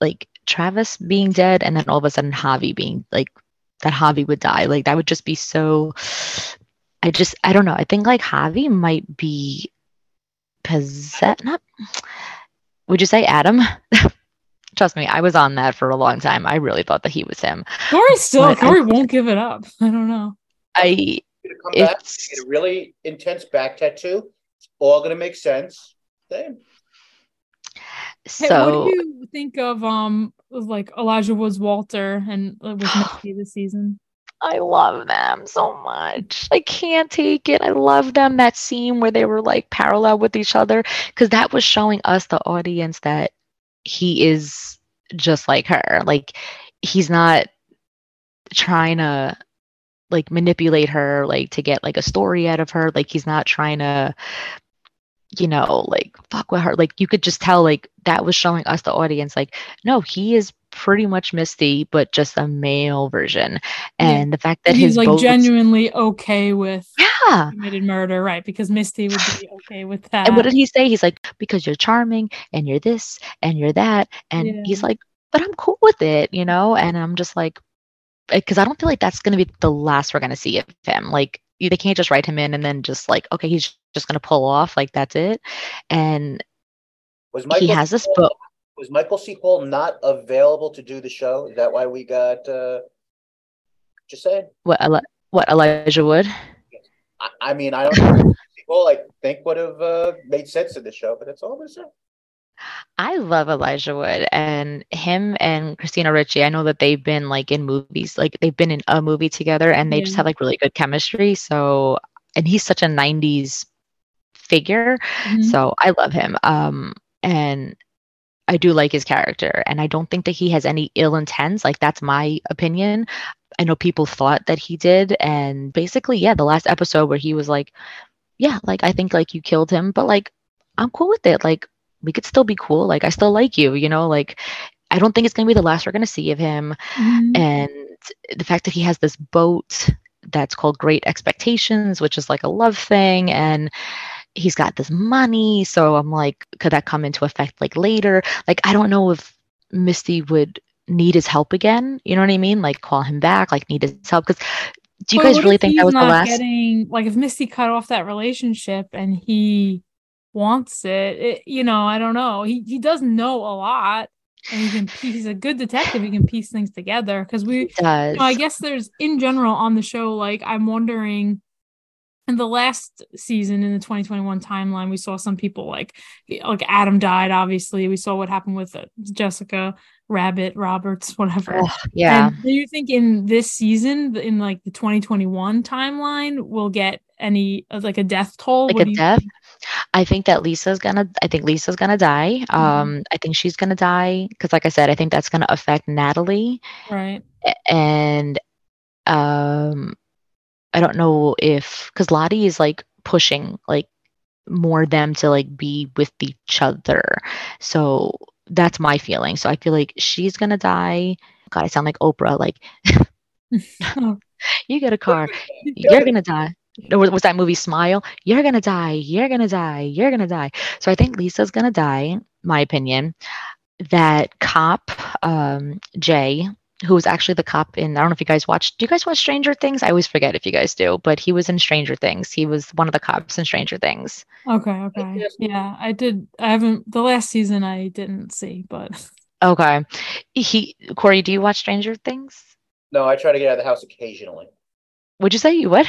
like travis being dead and then all of a sudden javi being like that javi would die like that would just be so i just i don't know i think like javi might be possessed not would you say adam trust me i was on that for a long time i really thought that he was him Corey still But I- Corey won't give it up. I don't know. i Gonna back, It's- get a really intense back tattoo. It's all gonna make sense. Then Hey, so what do you think of um like Elijah Woods Walter and uh, with Misty this season? I love them so much. I can't take it. I love them. That scene where they were like parallel with each other, because that was showing us, the audience, that he is just like her. Like, he's not trying to like manipulate her like to get like a story out of her like he's not trying to you know like fuck with her like you could just tell like that was showing us the audience like no he is pretty much misty but just a male version and yeah. the fact that he's like boats, genuinely okay with yeah committed murder right because misty would be okay with that and what did he say he's like because you're charming and you're this and you're that and yeah. he's like but i'm cool with it you know and i'm just like because I don't feel like that's going to be the last we're going to see of him. Like they can't just write him in and then just like okay, he's just going to pull off like that's it. And was Michael he has this book. Was Michael C. Hall not available to do the show? Is that why we got? uh Just saying. What? What Elijah Wood? I, I mean, I don't. know. Well, I think would have uh, made sense in the show, but that's all I'm gonna say. I love Elijah Wood and him and Christina Ricci. I know that they've been like in movies, like they've been in a movie together and they yeah. just have like really good chemistry. So, and he's such a 90s figure. Mm-hmm. So I love him. Um, and I do like his character and I don't think that he has any ill intents. Like that's my opinion. I know people thought that he did. And basically, yeah, the last episode where he was like, yeah, like I think like you killed him, but like I'm cool with it. Like we could still be cool. Like I still like you, you know, like I don't think it's going to be the last we're going to see of him. Mm-hmm. And the fact that he has this boat that's called Great Expectations, which is like a love thing and he's got this money, so I'm like could that come into effect like later? Like I don't know if Misty would need his help again. You know what I mean? Like call him back, like need his help cuz do you guys really think that was the last getting like if Misty cut off that relationship and he wants it. it you know, I don't know. He he does know a lot and he can he's a good detective. He can piece things together because we. You know, I guess there's in general on the show like I'm wondering in the last season in the 2021 timeline we saw some people like like Adam died obviously we saw what happened with uh, Jessica Rabbit Roberts whatever oh, yeah and do you think in this season in like the 2021 timeline we'll get any uh, like a death toll like what a death think? I think that Lisa's gonna. I think Lisa's gonna die. Mm-hmm. Um, I think she's gonna die because, like I said, I think that's gonna affect Natalie. Right. And um, I don't know if because Lottie is like pushing like more them to like be with each other. So that's my feeling. So I feel like she's gonna die. God, I sound like Oprah. Like, you get a car, you're gonna die was that movie Smile? You're gonna die. You're gonna die. You're gonna die. So I think Lisa's gonna die. My opinion. That cop, um, Jay, who was actually the cop in. I don't know if you guys watched. Do you guys watch Stranger Things? I always forget if you guys do, but he was in Stranger Things. He was one of the cops in Stranger Things. Okay. Okay. Yeah, I did. I haven't. The last season I didn't see, but. Okay. He Corey, do you watch Stranger Things? No, I try to get out of the house occasionally. Would you say you would?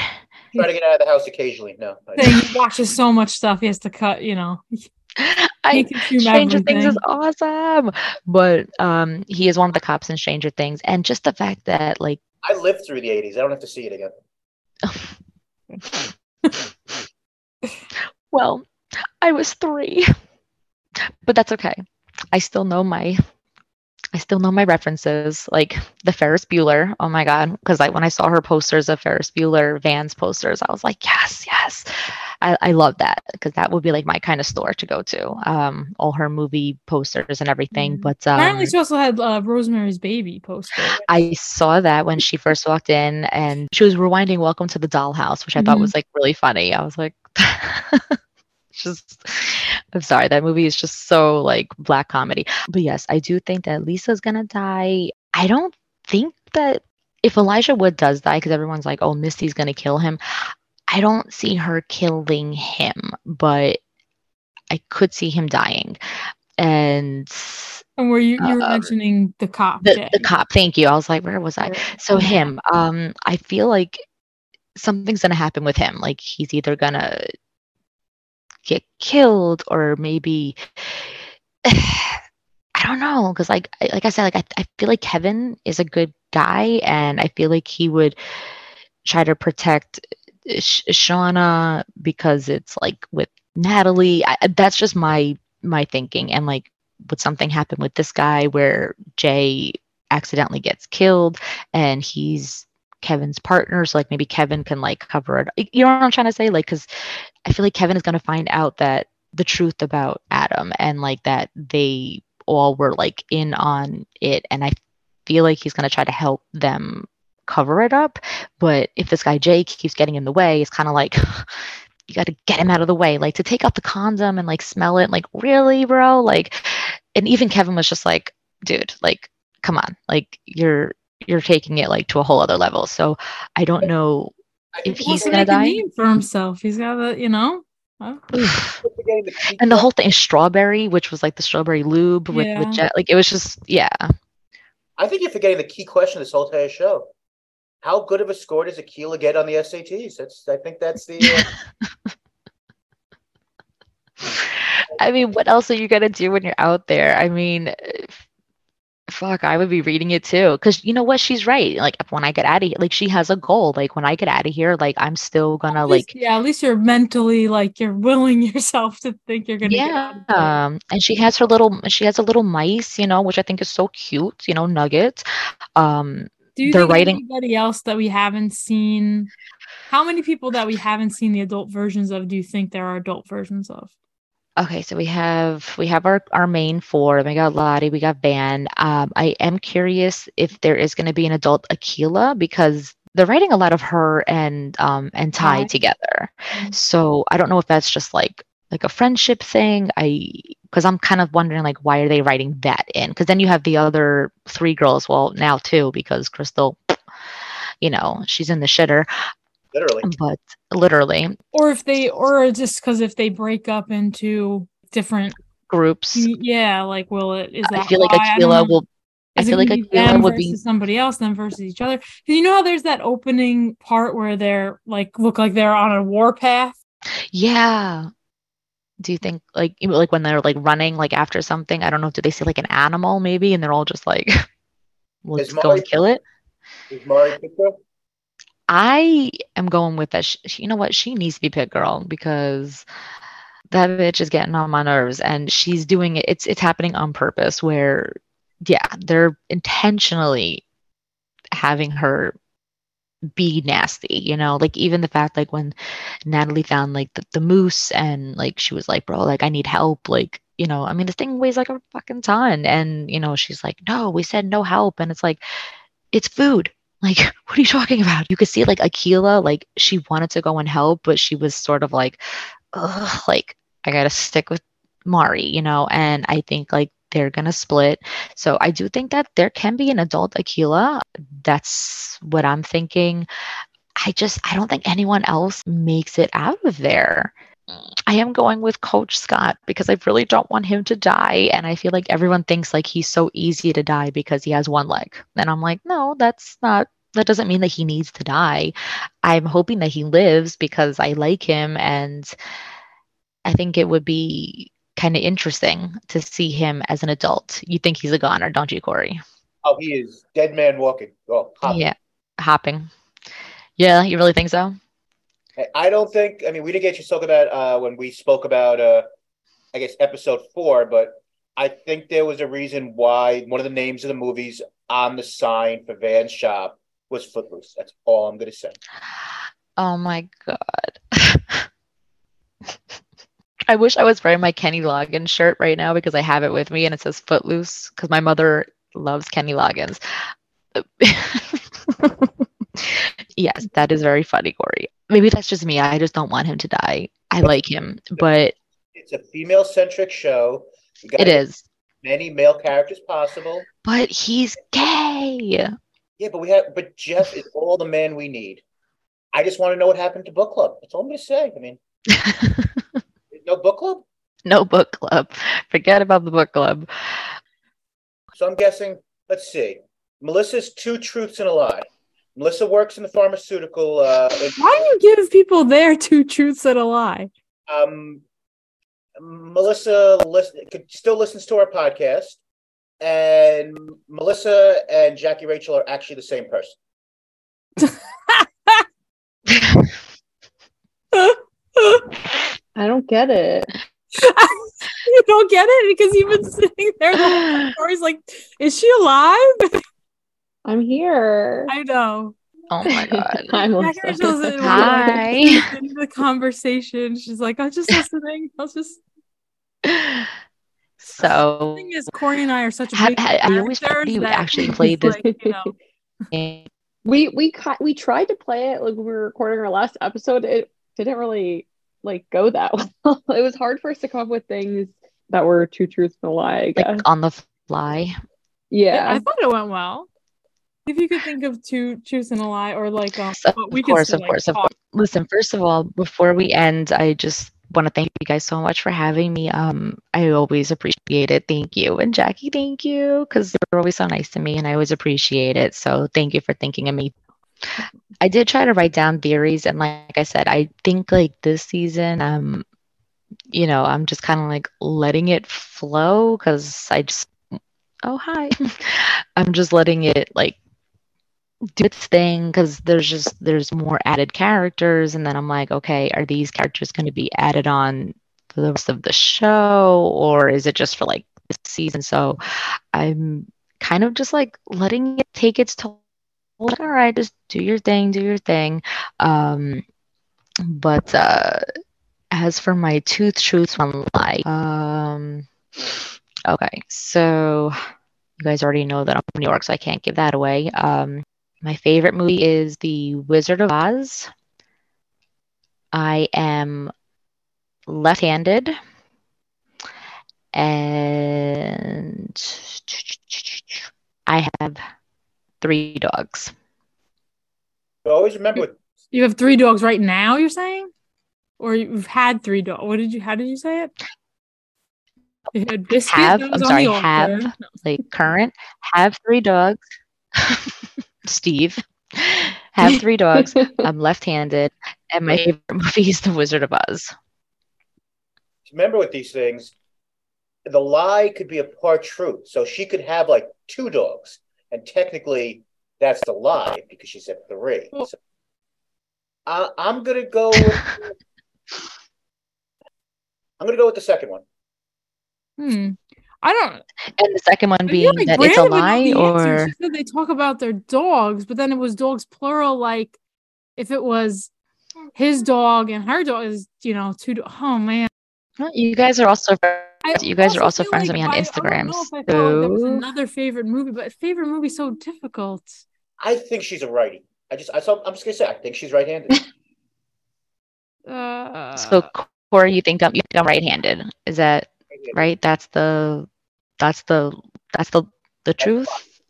Try to get out of the house occasionally. No. he watches so much stuff. He has to cut. You know. I Stranger everything. Things is awesome, but um, he is one of the cops in Stranger Things, and just the fact that like I lived through the '80s. I don't have to see it again. well, I was three, but that's okay. I still know my I still know my references, like the Ferris Bueller. Oh my god! Because like when I saw her posters of Ferris Bueller Vans posters, I was like, yes, yes. I, I love that because that would be like my kind of store to go to. Um, all her movie posters and everything. Mm-hmm. But um, apparently, she also had uh, Rosemary's Baby poster. I saw that when she first walked in, and she was rewinding "Welcome to the Dollhouse," which I mm-hmm. thought was like really funny. I was like. just I'm sorry, that movie is just so like black comedy. But yes, I do think that Lisa's gonna die. I don't think that if Elijah Wood does die, because everyone's like, oh, Misty's gonna kill him, I don't see her killing him, but I could see him dying. And and were you you were uh, mentioning the cop? The, the, cop. Thank you. I was like, where was I? So him. Um, I feel like something's gonna happen with him. Like he's either gonna get killed or maybe I don't know because like like I said like I, I feel like Kevin is a good guy and I feel like he would try to protect uh, Sh- Shauna because it's like with Natalie. I, that's just my my thinking and like would something happen with this guy where Jay accidentally gets killed and he's Kevin's partners. like maybe Kevin can like cover it you know what I'm trying to say like because I feel like Kevin is going to find out that the truth about Adam and like that they all were like in on it and I feel like he's going to try to help them cover it up but if this guy Jake keeps getting in the way it's kind of like you got to get him out of the way like to take out the condom and like smell it like really bro like and even Kevin was just like dude like come on like you're you're taking it like to a whole other level so I don't know if He he's wants gonna make a die name for himself. He's got the, you know. Huh? we're forgetting the key and the whole thing is strawberry which was like the strawberry lube with Yeah. with jet like it was just yeah I think you're forgetting the key question of this whole entire show. How good of a score does Akilah get on the SATs? That's I think that's the uh, I mean, what else are you gonna do when you're out there? I mean, f- fuck, I would be reading it too. Cause you know what? She's right. Like when I get out of here, like she has a goal. Like when I get out of here, like I'm still gonna least- like yeah, at least you're mentally like you're willing yourself to think you're gonna get yeah. Um, and she has her little she has a little mice, you know, which I think is so cute, you know, nuggets. Um, Do you they're think writing- anybody else that we haven't seen? How many people that we haven't seen the adult versions of do you think there are adult versions of? Okay, so we have we have our our main four. We got Lottie, we got Van. Um, I am curious if there is going to be an adult Akilah because they're writing a lot of her and um and Ty Ty. together. Mhm. So I don't know if that's just like like a friendship thing. I because I'm kind of wondering like why are they writing that in? Because then you have the other three girls. Well, now two because Crystal, you know, she's in the shitter, literally. but literally Or if they, or just because if they break up into different, groups. yeah, like will it? Is that I feel like? I don't Akilah will. I Is it feel like gonna be Akilah them would be somebody else, then versus each other. 'Cause you know how there's that opening part where they're like look like they're on a warpath. Yeah. Do you think like like when they're like running like after something? I don't know. Do they see like an animal maybe, and they're all just like, let's go and kill it? Is Mari Pico? I am going with that. Sh- You know what? She needs to be pit girl because that bitch is getting on my nerves, and she's doing it. It's it's happening on purpose. Where, yeah, they're intentionally having her be nasty. You know, like even the fact like when Natalie found like the, the moose, and like she was like, bro, like I need help. Like you know, I mean, this thing weighs like a fucking ton, and you know, she's like, no, we said no help, and it's like, it's food. Like, what are you talking about? You could see like Akilah, like she wanted to go and help, but she was sort of like, Ugh, like I gotta stick with Mari, you know. And I think like they're gonna split. So I do think that there can be an adult Akilah. That's what I'm thinking. I just I don't think anyone else makes it out of there. I am going with Coach Scott because I really don't want him to die. And I feel like everyone thinks like he's so easy to die because he has one leg. And I'm like, no, that's not, that doesn't mean that he needs to die. I'm hoping that he lives because I like him. And I think it would be kind of interesting to see him as an adult. You think he's a goner, don't you, Corey? Oh, he is dead man walking. Oh, hop. Yeah. Hopping. Yeah, you really think so? I- don't think. I mean, we didn't get you talk about uh, when we spoke about, uh, I guess, episode four, but I think there was a reason why one of the names of the movies on the sign for Van's shop was Footloose. That's all I'm to say. Oh my god. I wish I was wearing my Kenny Loggins shirt right now because I have it with me and it says Footloose because my mother loves Kenny Loggins. yes, that is very funny, Corey. Maybe that's just me. I just don't want him to die. I like him, but It's a female centric show. It is. many male characters possible. But he's gay. Yeah, but we have, but Jeff is all the man we need. I just want to know what happened to book club. That's all I'm going to say. I mean, no book club. no book club. Forget about the book club. So I'm guessing. Let's see. Melissa's two truths and a lie. Melissa works in the pharmaceutical. Uh, Why do you give people their two truths and a lie? um, Melissa listen, could, still listens to our podcast. and Melissa and Jackie Rachel are actually the same person. I don't get it. you don't get it because you've been sitting there the whole story's like, is she alive? I'm here. I know. Oh my god. Hi, Jackie Melissa. Rachel's in- Hi. in the conversation. She's like, I'm just listening. I was just so the So thing is Corey and I are such Ha- big ha- I always thought characters you actually played this like, you know, game. we we ki- we tried to play it like we were recording our last episode. It didn't really like go that well. it was hard for us to come up with things that were two truths and a lie. I guess. like on the fly. yeah. I thought it went well. If you could think of two truths and a lie, or like, um, So, but we of course, of like, course, of course. Listen, first of all, before we end, I just want to thank you guys so much for having me. Um, I always appreciate it. Thank you, and Jackie, thank you, because you're always so nice to me, and I always appreciate it. So thank you for thinking of me. I did try to write down theories, and like I said, I think like this season, um, you know, I'm just kind of like letting it flow because I just, oh hi, I'm just letting it like do its thing because there's just there's more added characters and then i'm like okay are these characters going to be added on for the rest of the show or is it just for like this season? So i'm kind of just like letting it take its toll. Like, all right just do your thing do your thing. Um but uh as for my tooth truths one lie um okay so you guys already know that i'm from new york so i can't give that away. Um my favorite movie is The Wizard of Oz. I am left handed. And I have three dogs. But always remember, You have three dogs right now. You're saying, or you've had three dogs? What did you? How did you say it? You had biscuit. Have, I'm was on soring, the altar. have, No. like current, have three dogs. Steve, have three dogs. I'm left handed. And my favorite movie is The Wizard of Oz. remember with these things, the lie could be a part truth. So she could have like two dogs, and technically that's the lie because she said three. So, I, I'm gonna go. With, I'm gonna go with the second one. Hmm. I don't. And the second one being like that it's a Brandon would know lie the or She said they talk about their dogs, but then it was dogs plural. Like if it was his dog and her dog is, you know, two. Do- oh man, you guys are also I you guys are also feel friends with me on I- I Instagram. don't know if I felt like there was another favorite movie, but favorite movie so difficult. I think she's a righty. I just, I, so I'm just gonna say, I think she's right-handed. Uh, so Corey, you think I'm you think I'm right-handed? Is that right? That's the that's the that's the the truth.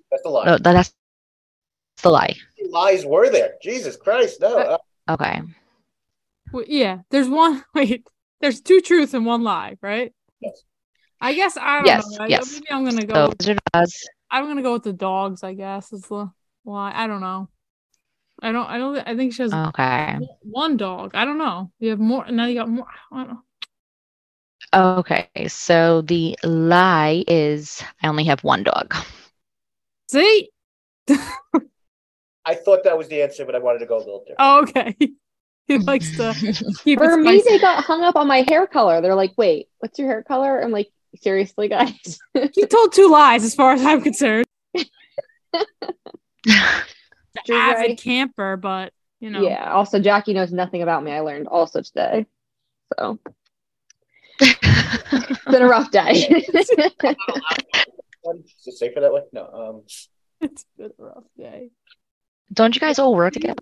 That's the lie. No, that- that's the lie. Lies were there? Jesus Christ, no. Uh, Uh, Okay. well, yeah, there's one. Wait, there's two truths and one lie, right? Yes. I guess I don't Yes, know. I- yes. Maybe I'm gonna go. So Wizard Oz. I'm gonna go with the dogs. I guess is the lie. I don't know. I don't. I don't. I think she has Okay. one dog. I don't know. You have more. Now you got more. I don't know. Okay. So the lie is I only have one dog. See? I thought that was the answer, but I wanted to go a little different. Oh, okay. he likes to keep For me, spicy. they got hung up on my hair color. They're like, "Wait, what's your hair color?" I'm like, "Seriously, guys." He told two lies, as far as I'm concerned. The You're avid right. camper, but you know. Yeah. Also, Jackie knows nothing about me. I learned also today. So it's been a rough day. Is it safer that way? No. Um, It's been a rough day. Don't you guys all work together?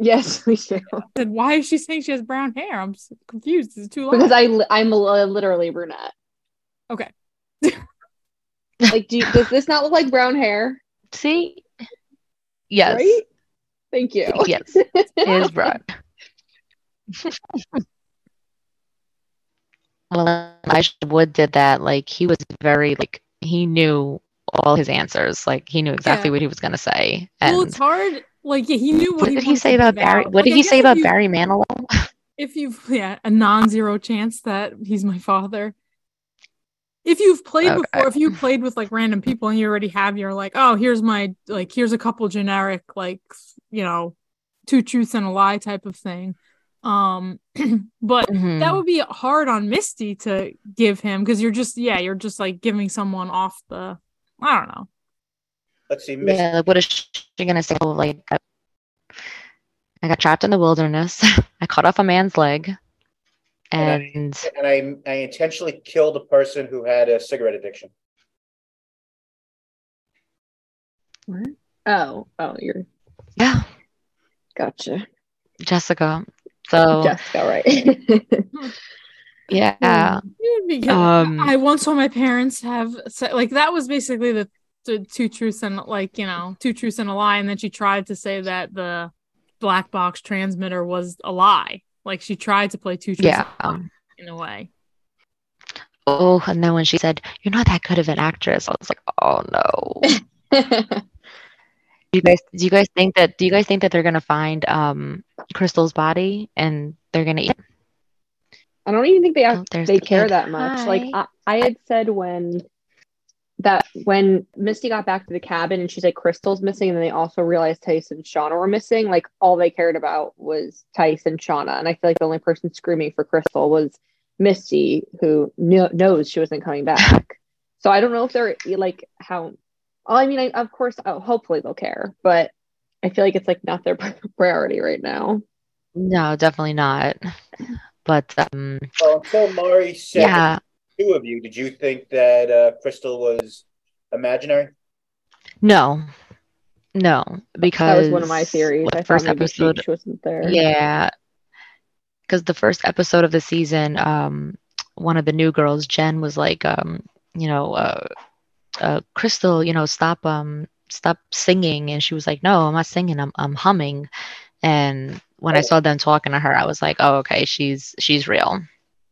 yes, we do. Then why is she saying she has brown hair? I'm s- confused. It's two lies. Because I li- I'm a, literally brunette. Okay. Like, do you, does this not look like brown hair? See? Yes. Right? Thank you. Yes. It is broad. Well, Elijah Wood did that. Like he was very like he knew all his answers. Like he knew exactly Yeah. what he was gonna say. well, And it's hard. Like, yeah, he knew what, what did he say about Barry? What did Like, I he say about you- Barry Manilow? If you've, yeah, a non-zero chance that he's my father. if you've played Okay. before, if you played with like random people and you already have your like, oh, here's my like, here's a couple generic like, you know, two truths and a lie type of thing. Um, but Mhm. that would be hard on Misty to give him because you're just yeah, you're just like giving someone off the I don't know. Let's see, Miss Yeah, like what is she gonna say? Oh, like I I got trapped in the wilderness. I cut off a man's leg, And I- and and I I intentionally killed a person who had a cigarette addiction. What? Oh, oh, you're yeah, gotcha. Jessica. So Jessica, right? yeah, Because Um, I once saw my parents have said like that was basically the, the two truths and like you know two truths and a lie, and then she tried to say that the black box transmitter was a lie. Like she tried to play two truths yeah. and a lie in a way. oh, and then when she said, "You're not that good of an actress," I was like, "Oh no." Do you guys do you guys think that do you guys think that they're gonna find um Crystal's body and they're gonna eat? I don't even think they Oh, they the care kid. that much. Like I, I had said when that when Misty got back to the cabin and she's like Crystal's missing, and then they also realized Tice and Shauna were missing. Like all they cared about was Tice and Shauna, and I feel like the only person screaming for Crystal was Misty, who kno- knows she wasn't coming back. so I don't know if they're like how. Well, I mean, I, of course, uh, hopefully they'll care, but I feel like it's like not their priority right now. No, definitely not. But um, Well, until Mari said yeah, two of you, did you think that uh, Crystal was imaginary? no, no, because That was one of my theories. what, I thought first maybe she, episode, she wasn't there. yeah, because the first episode of the season, um, one of the new girls, Jen, was like, um, you know, uh, uh, Crystal, you know, stop, um, stop singing, and she was like, no, I'm not singing, I'm, I'm humming, and when I Oh. saw them talking to her, I was like, oh, okay, she's she's real.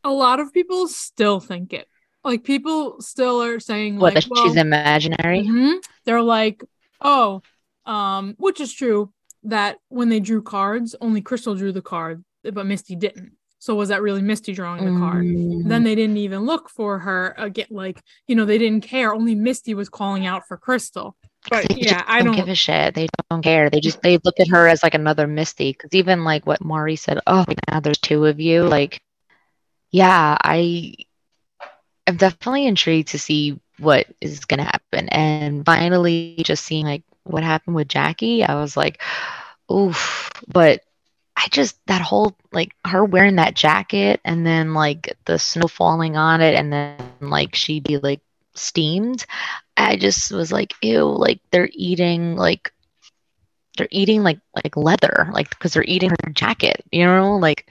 A lot of people still think it. Like people still are saying What, like, well, she's imaginary? Mhm. They're like, oh, um, which is true that when they drew cards, only Crystal drew the card, but Misty didn't. So was that really Misty drawing the card? Mm. Then they didn't even look for her again. Like you know, they didn't care. Only Misty was calling out for Crystal. But They yeah, I don't don't. give a shit. They don't care. They just they look at her as like another Misty. Because even like what Mari said, oh, now there's two of you. Like, yeah, I am definitely intrigued to see what is gonna happen. And finally, just seeing like what happened with Jackie, I was like, oof. But I just that whole like her wearing that jacket and then like the snow falling on it, and then like she'd be like steamed. I just was like, ew, like they're eating like they're eating like like leather, like because they're eating her jacket, you know, like.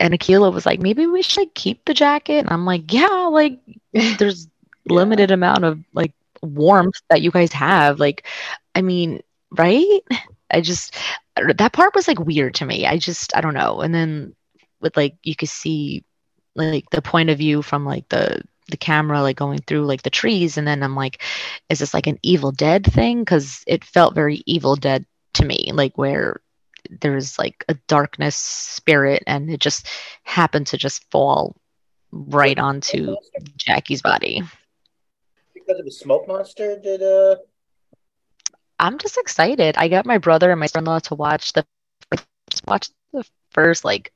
And Akilah was like, maybe we should like keep the jacket. And I'm like, yeah, like there's limited amount of like warmth that you guys have. Like, I mean, right? I just that part was like weird to me. I just I don't know. And then with like you could see like the point of view from like the the camera like going through like the trees and then i'm like is this like an evil dead thing because it felt very evil dead to me like where there's like a darkness spirit and it just happened to just fall right onto jackie's body Because of the smoke monster? Did uh i'm just excited i got my brother and my son-in-law to watch the just watch the first like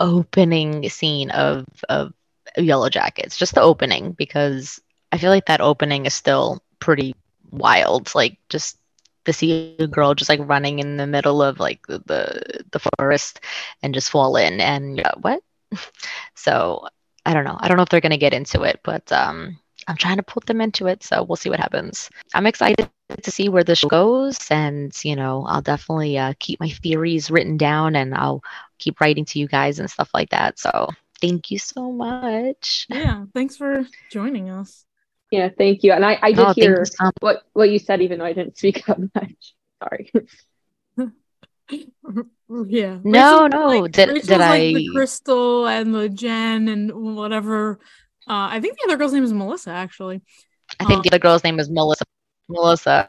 opening scene of of Yellowjackets, just the opening, because I feel like that opening is still pretty wild. Like just to see a girl just like running in the middle of like the the, the forest and just fall in and yeah, what? So I don't know. I don't know if they're gonna get into it, but um I'm trying to put them into it, so we'll see what happens. I'm excited to see where this goes, and you know, I'll definitely uh, keep my theories written down, and I'll keep writing to you guys and stuff like that. So thank you so much. Yeah, thanks for joining us. Yeah, thank you. And I, I did Oh, hear you so what what you said, even though I didn't speak up much. Sorry. Yeah. No, Rachel's no. like- Did- Rachel's did like I- the Crystal and the Jen and whatever. Uh, I think the other girl's name is Melissa, actually. I think Um, the other girl's name is Melissa. Melissa.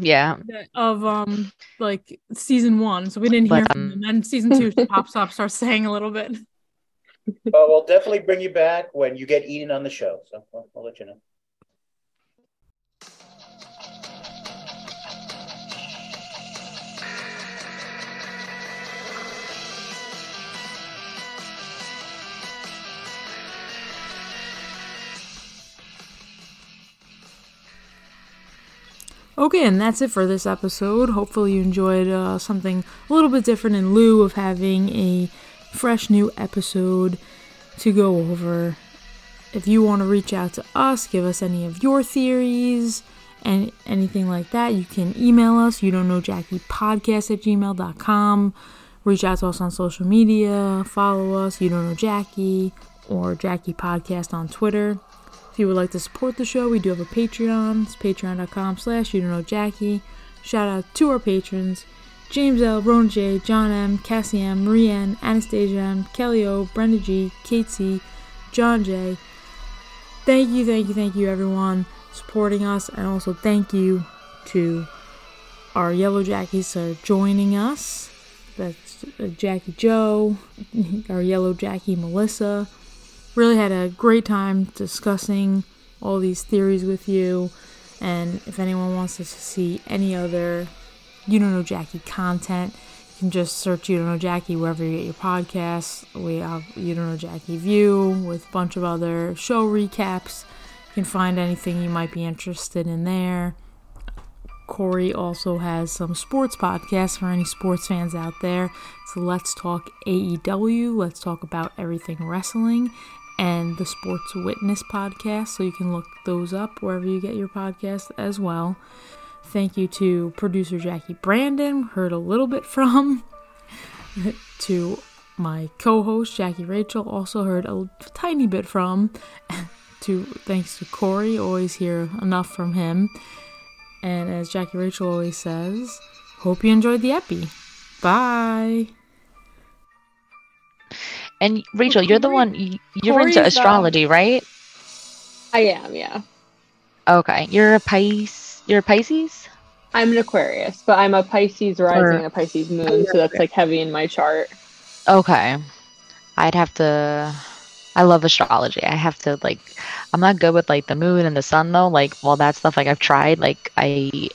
Yeah. Yeah. Of um, like season one, so we didn't But, hear from um, them. And then season two, she pops up, starts saying a little bit. But we'll definitely bring you back when you get eaten on the show. So I'll, I'll let you know. Okay, and that's it for this episode. Hopefully, you enjoyed uh, something a little bit different in lieu of having a fresh new episode to go over. If you want to reach out to us, give us any of your theories and anything like that, you can email us. You don't know Jackie podcast at gmail.com. Reach out to us on social media, follow us, you don't know Jackie, or Jackie Podcast on Twitter. If you would like to support the show, we do have a Patreon. It's patreon.com slash you don't know Jackie. Shout out to our patrons. James L, Ron J, John M, Cassie M, Marie N, Anastasia M, Kelly O, Brenda G, Kate C, John J. Thank you, thank you, thank you, everyone supporting us, and also thank you to our Yellowjackies for joining us. That's uh, Jackie Joe, our Yellowjackie Melissa. Really had a great time discussing all these theories with you. And if anyone wants to see any other You Don't Know Jackie content, you can just search You Don't Know Jackie wherever you get your podcasts. We have You Don't Know Jackie View with a bunch of other show recaps. You can find anything you might be interested in there. Corey also has some sports podcasts for any sports fans out there. So let's talk AEW, let's talk about everything wrestling, and the Sports Witness podcast. So you can look those up wherever you get your podcast as well. Thank you to producer Jackie Brandon, heard a little bit from, to my co-host Jackie Rachel, also heard a tiny bit from. To thanks to Corey, always hear enough from him. And as Jackie Rachel always says, hope you enjoyed the epi. Bye. And Rachel, you're the one you- you're Corey's into the- astrology, right? I am, yeah. Okay, you're a Pis. You're a Pisces. I'm an Aquarius, but I'm a Pisces rising Or- and a Pisces moon, so that's like heavy in my chart. Okay, I'd have to. I love astrology. I have to like. I'm not good with like the moon and the sun though. Like all that stuff. Like I've tried. Like I,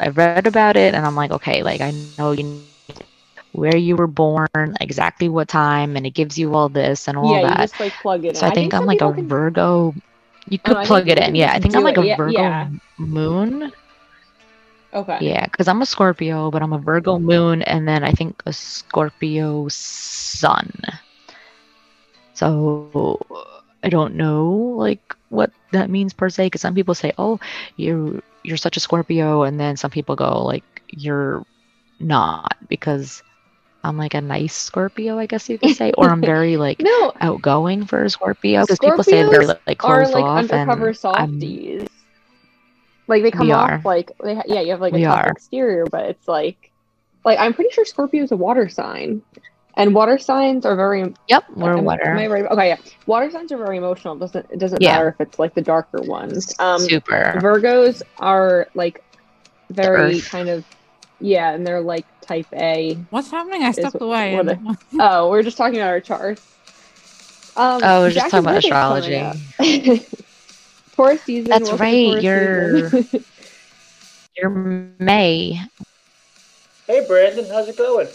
I read about it and I'm like, okay, like I know you where you were born, exactly what time, and it gives you all this and all yeah, you that. just like plug it So in. I think I'm like a can- Virgo. You Oh, could I plug it in. Yeah, I think I'm like it. a Virgo yeah. moon. Okay. Yeah, because I'm a Scorpio, but I'm a Virgo moon, and then I think a Scorpio sun. So I don't know like what that means per se. Because some people say, "Oh, you you're such a Scorpio," and then some people go like, "You're not," because I'm like a nice Scorpio, I guess you could say, or I'm very like No, outgoing for a Scorpio. Because people say they're Scorpios like are closed like off, undercover and I'm softies. Like they come We off are. like they ha- yeah, you have like a We tough are. exterior, but it's like like I'm pretty sure Scorpio is a water sign, and water signs are very. yep, we're am- water. am I right? Okay, yeah. Water signs are very emotional. It doesn't it doesn't Yeah. matter if it's like the darker ones. Um, Super. Virgos are like very kind of yeah, and they're like type A. What's happening? I stepped what away. they- Oh, we're just talking about our charts. Um, Oh, we're just talking about astrology. coming up. Taurus season. That's right, you're- You're May. Hey, Brandon, how's it going?